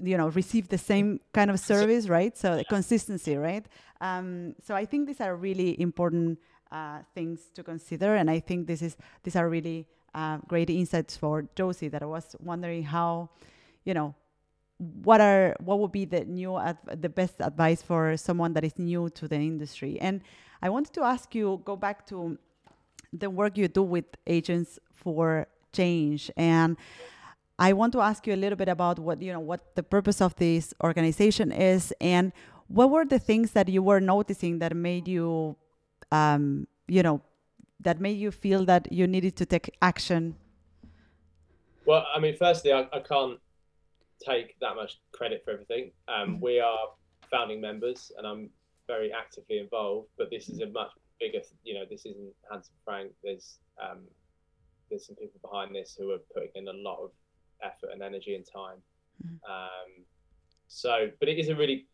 you know receive the same kind of service right? So the consistency right? Um, so i think these are really important uh, things to consider and i think this is these are really uh, great insights for josie that i was wondering how you know what are what would be the new the best advice for someone that is new to the industry? And i wanted to ask you go back to the work you do with agents for change. And i want to ask you a little bit about what you know what the purpose of this organization is and what were the things that you were noticing that made you um, you know that made you feel that you needed to take action? Well i mean firstly i, I can't take that much credit for everything. Um, mm-hmm. We are founding members, and I'm very actively involved. But this is a much bigger, you know, this isn't Handsome Frank. There's um, there's some people behind this who are putting in a lot of effort and energy and time. Mm-hmm. Um, so, but it is a really,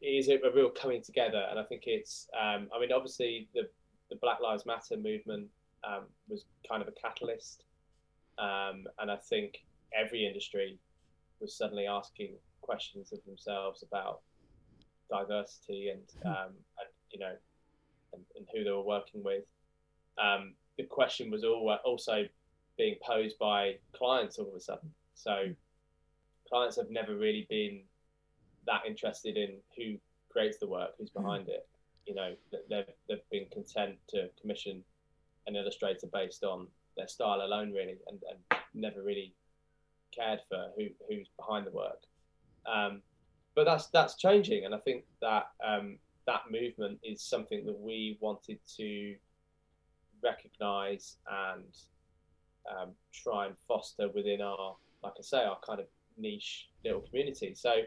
it is a, a real coming together, and I think it's. Um, I mean, obviously the the Black Lives Matter movement um, was kind of a catalyst, um, and I think every industry was suddenly asking questions of themselves about diversity and, hmm. um, and you know, and, and, who they were working with. Um, the question was all, also being posed by clients all of a sudden. So hmm. clients have never really been that interested in who creates the work, who's hmm. behind it. You know, they've, they've been content to commission an illustrator based on their style alone, really, and, and never really cared for who who's behind the work. Um, but that's that's changing, and I think that um, that movement is something that we wanted to recognise and um, try and foster within our, like I say, our kind of niche little community. So,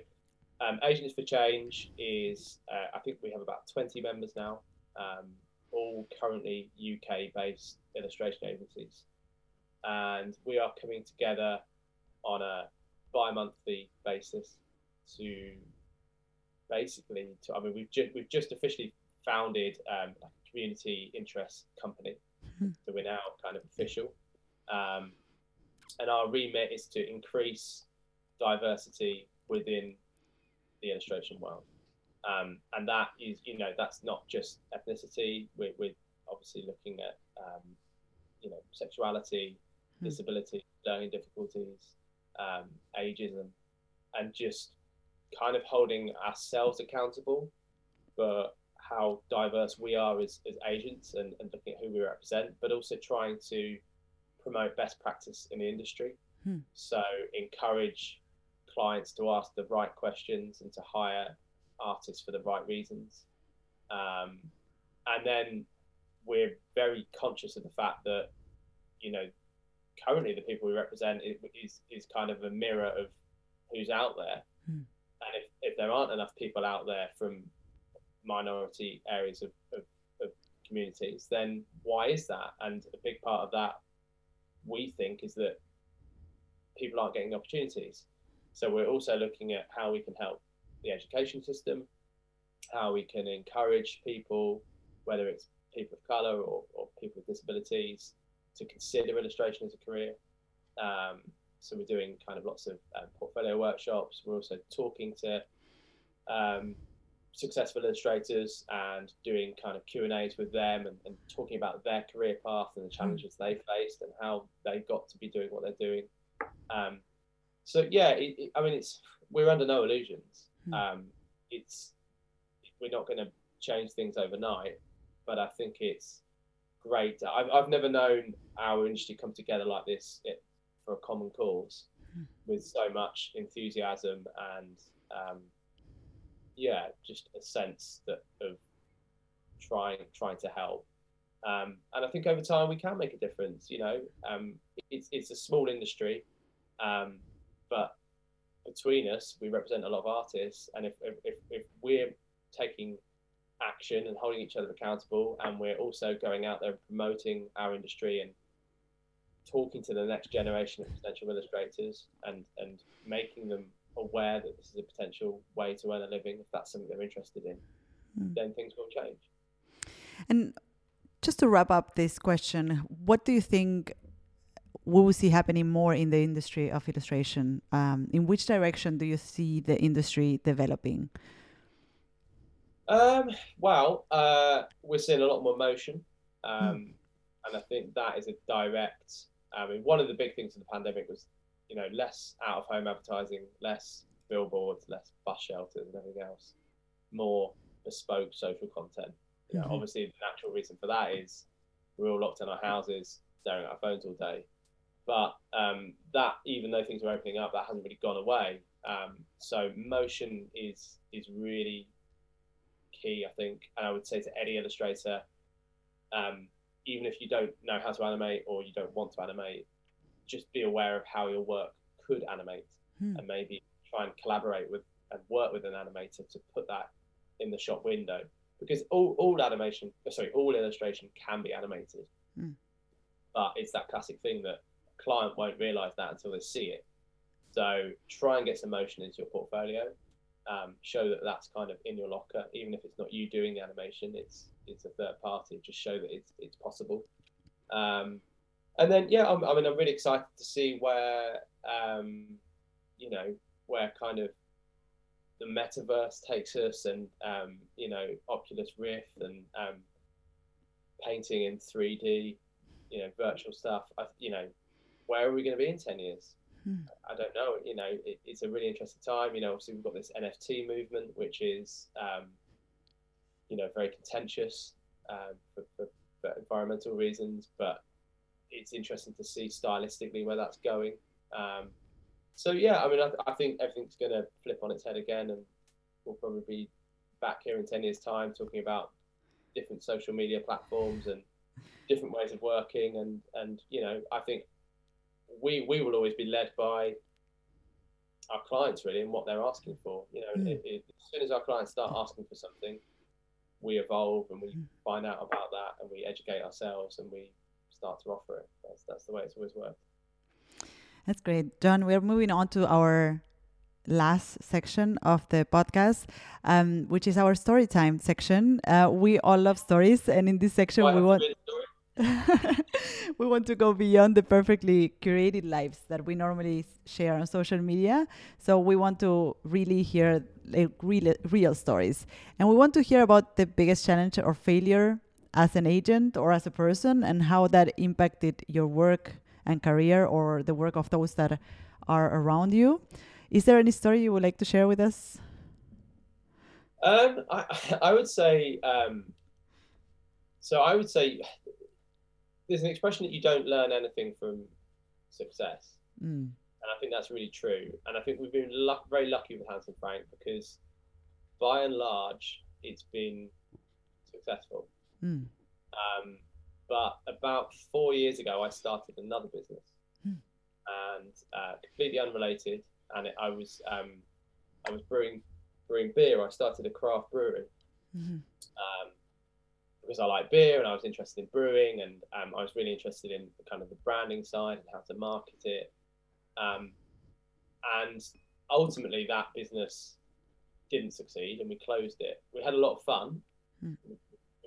um, Agents for Change is, uh, I think we have about 20 members now, um, all currently UK based illustration agencies. And we are coming together on a bi-monthly basis to basically to, I mean we've just we've just officially founded um, a community interest company so we're now kind of official. Um, and our remit is to increase diversity within the illustration world. Um, and that is you know that's not just ethnicity. We're, we're obviously looking at um, you know sexuality mm. disability learning difficulties um, ageism, and just kind of holding ourselves accountable for how diverse we are as, as agents and, and looking at who we represent, but also trying to promote best practice in the industry. Hmm. So encourage clients to ask the right questions and to hire artists for the right reasons. Um, and then we're very conscious of the fact that, you know, currently the people we represent is, is kind of a mirror of who's out there. Hmm. And if, if there aren't enough people out there from minority areas of, of, of communities, then why is that? And a big part of that, we think, is that people aren't getting opportunities. So we're also looking at how we can help the education system, how we can encourage people, whether it's people of color or, or people with disabilities, to consider illustration as a career. Um, so we're doing kind of lots of um, portfolio workshops. We're also talking to um, successful illustrators and doing kind of Q and A's with them and, and, talking about their career path and the challenges they faced and how they got to be doing what they're doing. Um, so yeah, it, it, I mean, it's we're under no illusions. Hmm. Um, it's we're not going to change things overnight, but I think it's great. I've, I've never known our industry come together like this it, for a common cause hmm. with so much enthusiasm and um, yeah, just a sense that of trying trying to help. Um, and I think over time we can make a difference. You know, um, it's it's a small industry, um, but between us, we represent a lot of artists, and if if, if we're taking action and holding each other accountable, and we're also going out there and promoting our industry and talking to the next generation of potential illustrators and and making them aware that this is a potential way to earn a living if that's something they're interested in. Mm. then things will change. And just to wrap up this question what do you think we will see happening more in the industry of illustration? Um, in which direction do you see the industry developing um, well uh, we're seeing a lot more motion um, mm. and i think that is a direct i mean one of the big things of the pandemic was you know, less out of home advertising, less billboards, less bus shelters and everything else, more bespoke social content. You know, mm-hmm. obviously the natural reason for that is we're all locked in our houses, staring at our phones all day. But um, that, even though things are opening up, that hasn't really gone away. Um, so motion is is really key, I think. And I would say to any illustrator, um, even if you don't know how to animate or you don't want to animate, just be aware of how your work could animate hmm. and maybe try and collaborate with and work with an animator to put that in the shop window because all, all animation sorry all illustration can be animated hmm. but it's that classic thing that a client won't realize that until they see it so try and get some motion into your portfolio um, show that that's kind of in your locker even if it's not you doing the animation it's it's a third party just show that it's, it's possible um, and then yeah, I'm, I mean, I'm really excited to see where um, you know where kind of the metaverse takes us, and um, you know Oculus Rift and um, painting in 3D, you know, virtual stuff. I, you know, where are we going to be in 10 years? I don't know. You know, it, it's a really interesting time. You know, obviously we've got this NFT movement, which is, um, you know, very contentious uh, for, for, for environmental reasons, but it's interesting to see stylistically where that's going. Um, so yeah, I mean, I, I think everything's going to flip on its head again, and we'll probably be back here in ten years' time talking about different social media platforms and different ways of working, and and you know, I think we we will always be led by our clients really and what they're asking for. You know, mm. it, it, as soon as our clients start asking for something, we evolve and we hmm. find out about that and we educate ourselves and we start to offer it. That's, that's the way it's always worked. That's great. John, we're moving on to our last section of the podcast, um, which is our story time section. Uh, we all love stories, and in this section, oh, we want. we want to go beyond the perfectly curated lives that we normally share on social media. So we want to really hear like real, real stories, and we want to hear about the biggest challenge or failure as an agent or as a person and how that impacted your work and career or the work of those that are around you. Is there any story you would like to share with us? Um, I, I would say, um, so I would say there's an expression that you don't learn anything from success. Mm. And I think that's really true. And I think we've been luck- very lucky with Handsome Frank because by and large, it's been successful. Mm. Um, but about four years ago, I started another business, Hmm. and uh, completely unrelated. And it, I was um, I was brewing brewing beer. I started a craft brewery Mhm. um, because I like beer and I was interested in brewing, and um, I was really interested in kind of the branding side and how to market it. Um, and ultimately, that business didn't succeed, and we closed it. We had a lot of fun. Hmm.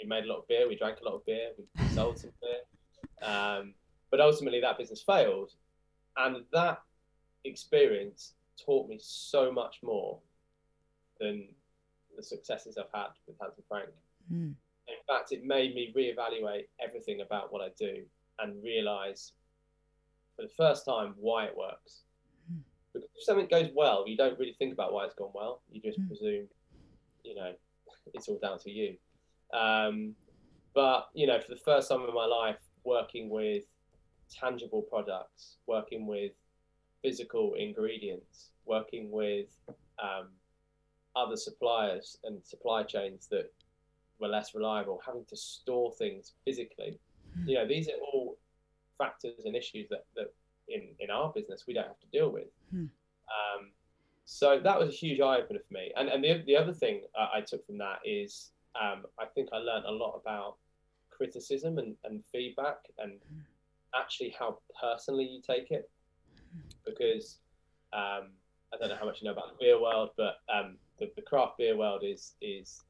We made a lot of beer. We drank a lot of beer. We sold some beer. Um, but ultimately, that business failed, and that experience taught me so much more than the successes I've had with Handsome Frank. Mm. In fact, it made me reevaluate everything about what I do and realize for the first time why it works. Hmm. Because if something goes well, you don't really think about why it's gone well. You just Hmm. presume, you know, it's all down to you. Um, but, you know, for the first time in my life, working with tangible products, working with physical ingredients, working with um, other suppliers and supply chains that were less reliable, having to store things physically. You know, these are all factors and issues that, that in, in our business we don't have to deal with. Hmm. Um, so that was a huge eye opener for me. And, and the, the other thing uh, I took from that is um, I think I learned a lot about criticism and, and feedback and actually how personally you take it. Because um, I don't know how much you know about the beer world, but um, the, the craft beer world is is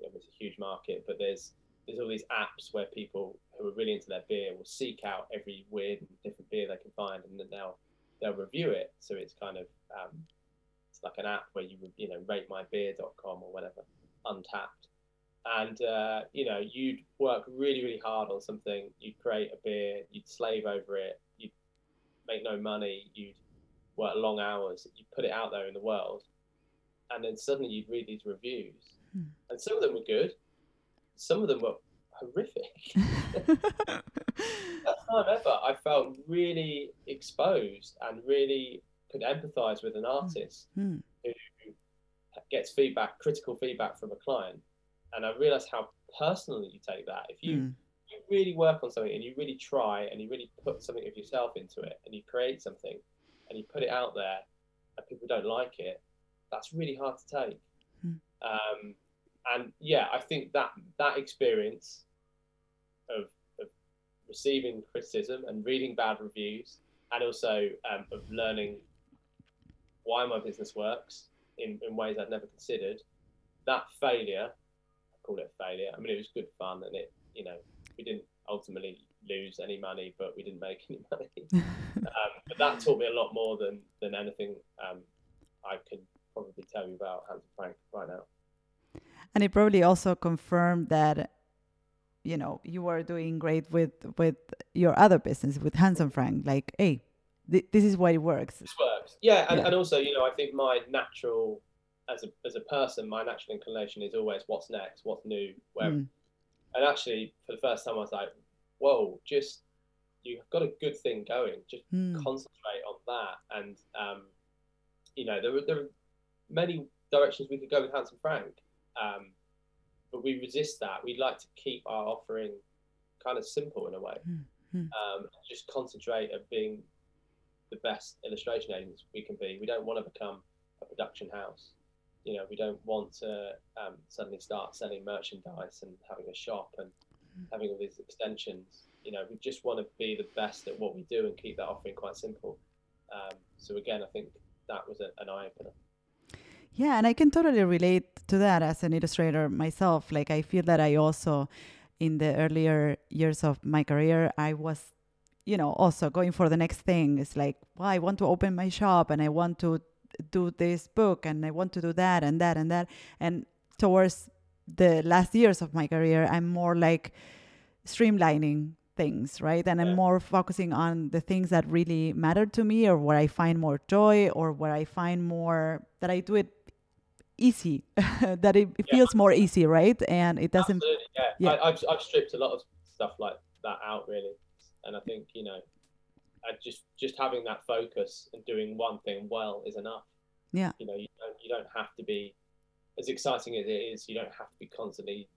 is obviously a huge market. But there's there's all these apps where people who are really into their beer will seek out every weird and different beer they can find, and then they'll they'll review it. So it's kind of um, it's like an app where you would you know ratemybeer.com or whatever, Untappd. And uh, you know you'd work really really hard on something. You'd create a beer. You'd slave over it. You'd make no money. You'd work long hours. You put it out there in the world, and then suddenly you'd read these reviews, Hmm. and some of them were good. Some of them were horrific. that time ever, I felt really exposed and really could empathise with an artist Mm. who gets feedback, critical feedback from a client, and I realised how personally you take that. If you Mm. you really work on something and you really try and you really put something of yourself into it and you create something and you put it out there and people don't like it, that's really hard to take. Um, and yeah, I think that that experience of, of receiving criticism and reading bad reviews and also um, of learning why my business works in, in ways I'd never considered, that failure, I call it failure. I mean, it was good fun and it, you know, we didn't ultimately lose any money, but we didn't make any money. um, but that taught me a lot more than than anything um, I could probably tell you about Handsome Frank right now. and it probably also confirmed that you know you were doing great with with your other business with Handsome Frank like hey th- this is why it works This works, yeah, and, Yeah. and also, you know, I think my natural as a as a person, my natural inclination is always what's next, what's new, where. Mm. And actually, for the first time, I was like, "Whoa, just you've got a good thing going. Just Mm. concentrate on that." And um, you know, there were there many directions we could go with Handsome Frank, um, but we resist that. We'd like to keep our offering kind of simple in a way, Mm, mm. um, just concentrate at being the best illustration agents we can be. We don't want to become a production house. You know, we don't want to um, suddenly start selling merchandise and having a shop and having all these extensions. You know, we just want to be the best at what we do and keep that offering quite simple. Um, so again, I think that was a, an eye opener. Yeah, and I can totally relate to that as an illustrator myself. Like I feel that I also in the earlier years of my career I was you know also going for the next thing. It's like, well, I want to open my shop and I want to do this book and I want to do that and that and that and towards the last years of my career I'm more like streamlining things, right? And I'm more focusing on the things that really matter to me or where I find more joy or where I find more that I do it easy, that it, it Yeah. feels more easy, right? And it doesn't, Absolutely, yeah. yeah. I, I've, I've stripped a lot of stuff like that out really, and I think you know, and just just having that focus and doing one thing well is enough. Yeah. You know, you don't you don't have to be as exciting as it is. You don't have to be constantly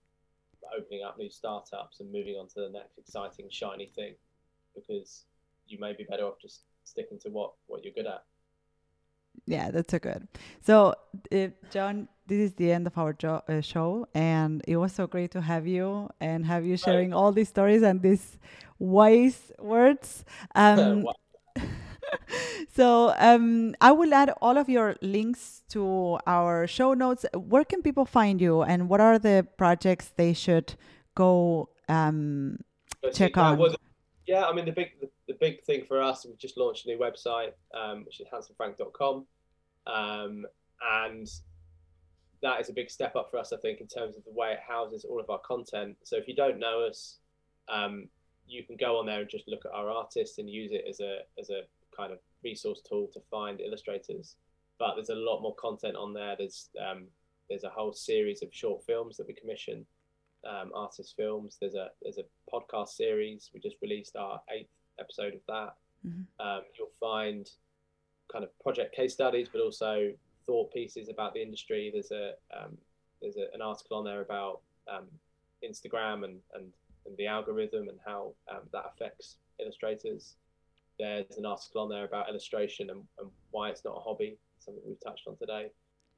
opening up new startups and moving on to the next exciting shiny thing, because you may be better off just sticking to what what you're good at. Yeah, that's so good. So, uh, John, this is the end of our jo- uh, show, and it was so great to have you and have you sharing all these stories and these wise words. Um, so um, I will add all of your links to our show notes. Where can people find you, and what are the projects they should go um, check on? Yeah, I mean the big the, the, big thing for us, we've just launched a new website, um, which is handsomefrank.com, um, and that is a big step up for us, I think, in terms of the way it houses all of our content. So if you don't know us, um, you can go on there and just look at our artists and use it as a as a kind of resource tool to find illustrators. But there's a lot more content on there. There's um, there's a whole series of short films that we commission, um, artist films. There's a there's a podcast series. We just released our eighth episode of that. Mm-hmm. Um, you'll find kind of project case studies, but also thought pieces about the industry. There's a um, there's a, an article on there about um, Instagram and, and and the algorithm and how um, that affects illustrators. There's an article on there about illustration and, and, why it's not a hobby, something we've touched on today.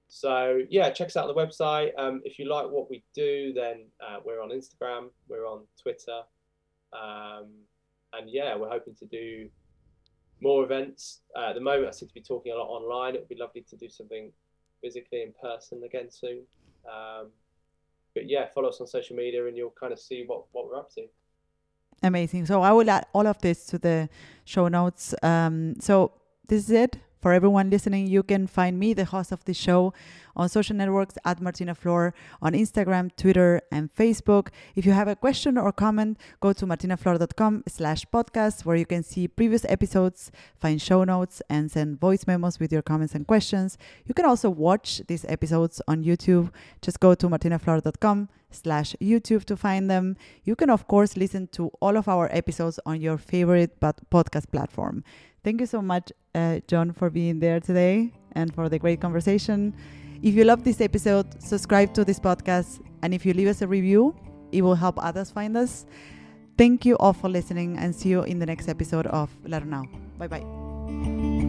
So yeah, check us out on the website. Um, if you like what we do, then uh, we're on Instagram, we're on Twitter, um, and yeah, we're hoping to do more events. Uh, at the moment, I seem to be talking a lot online. It would be lovely to do something physically in person again soon. Um, but yeah, follow us on social media and you'll kind of see what, what we're up to. Amazing. So I will add all of this to the show notes. Um, so this is it for everyone listening. You can find me, the host of the show, on social networks at Martina Flor, on Instagram, Twitter, and Facebook. If you have a question or comment, go to martinaflor.com slash podcast, where you can see previous episodes, find show notes, and send voice memos with your comments and questions. You can also watch these episodes on YouTube. Just go to martinaflor.com slash YouTube to find them. You can, of course, listen to all of our episodes on your favorite podcast platform. Thank you so much, uh, Jon, for being there today and for the great conversation. If you love this episode, subscribe to this podcast. And if you leave us a review, it will help others find us. Thank you all for listening and see you in the next episode of Letter Now. Bye bye.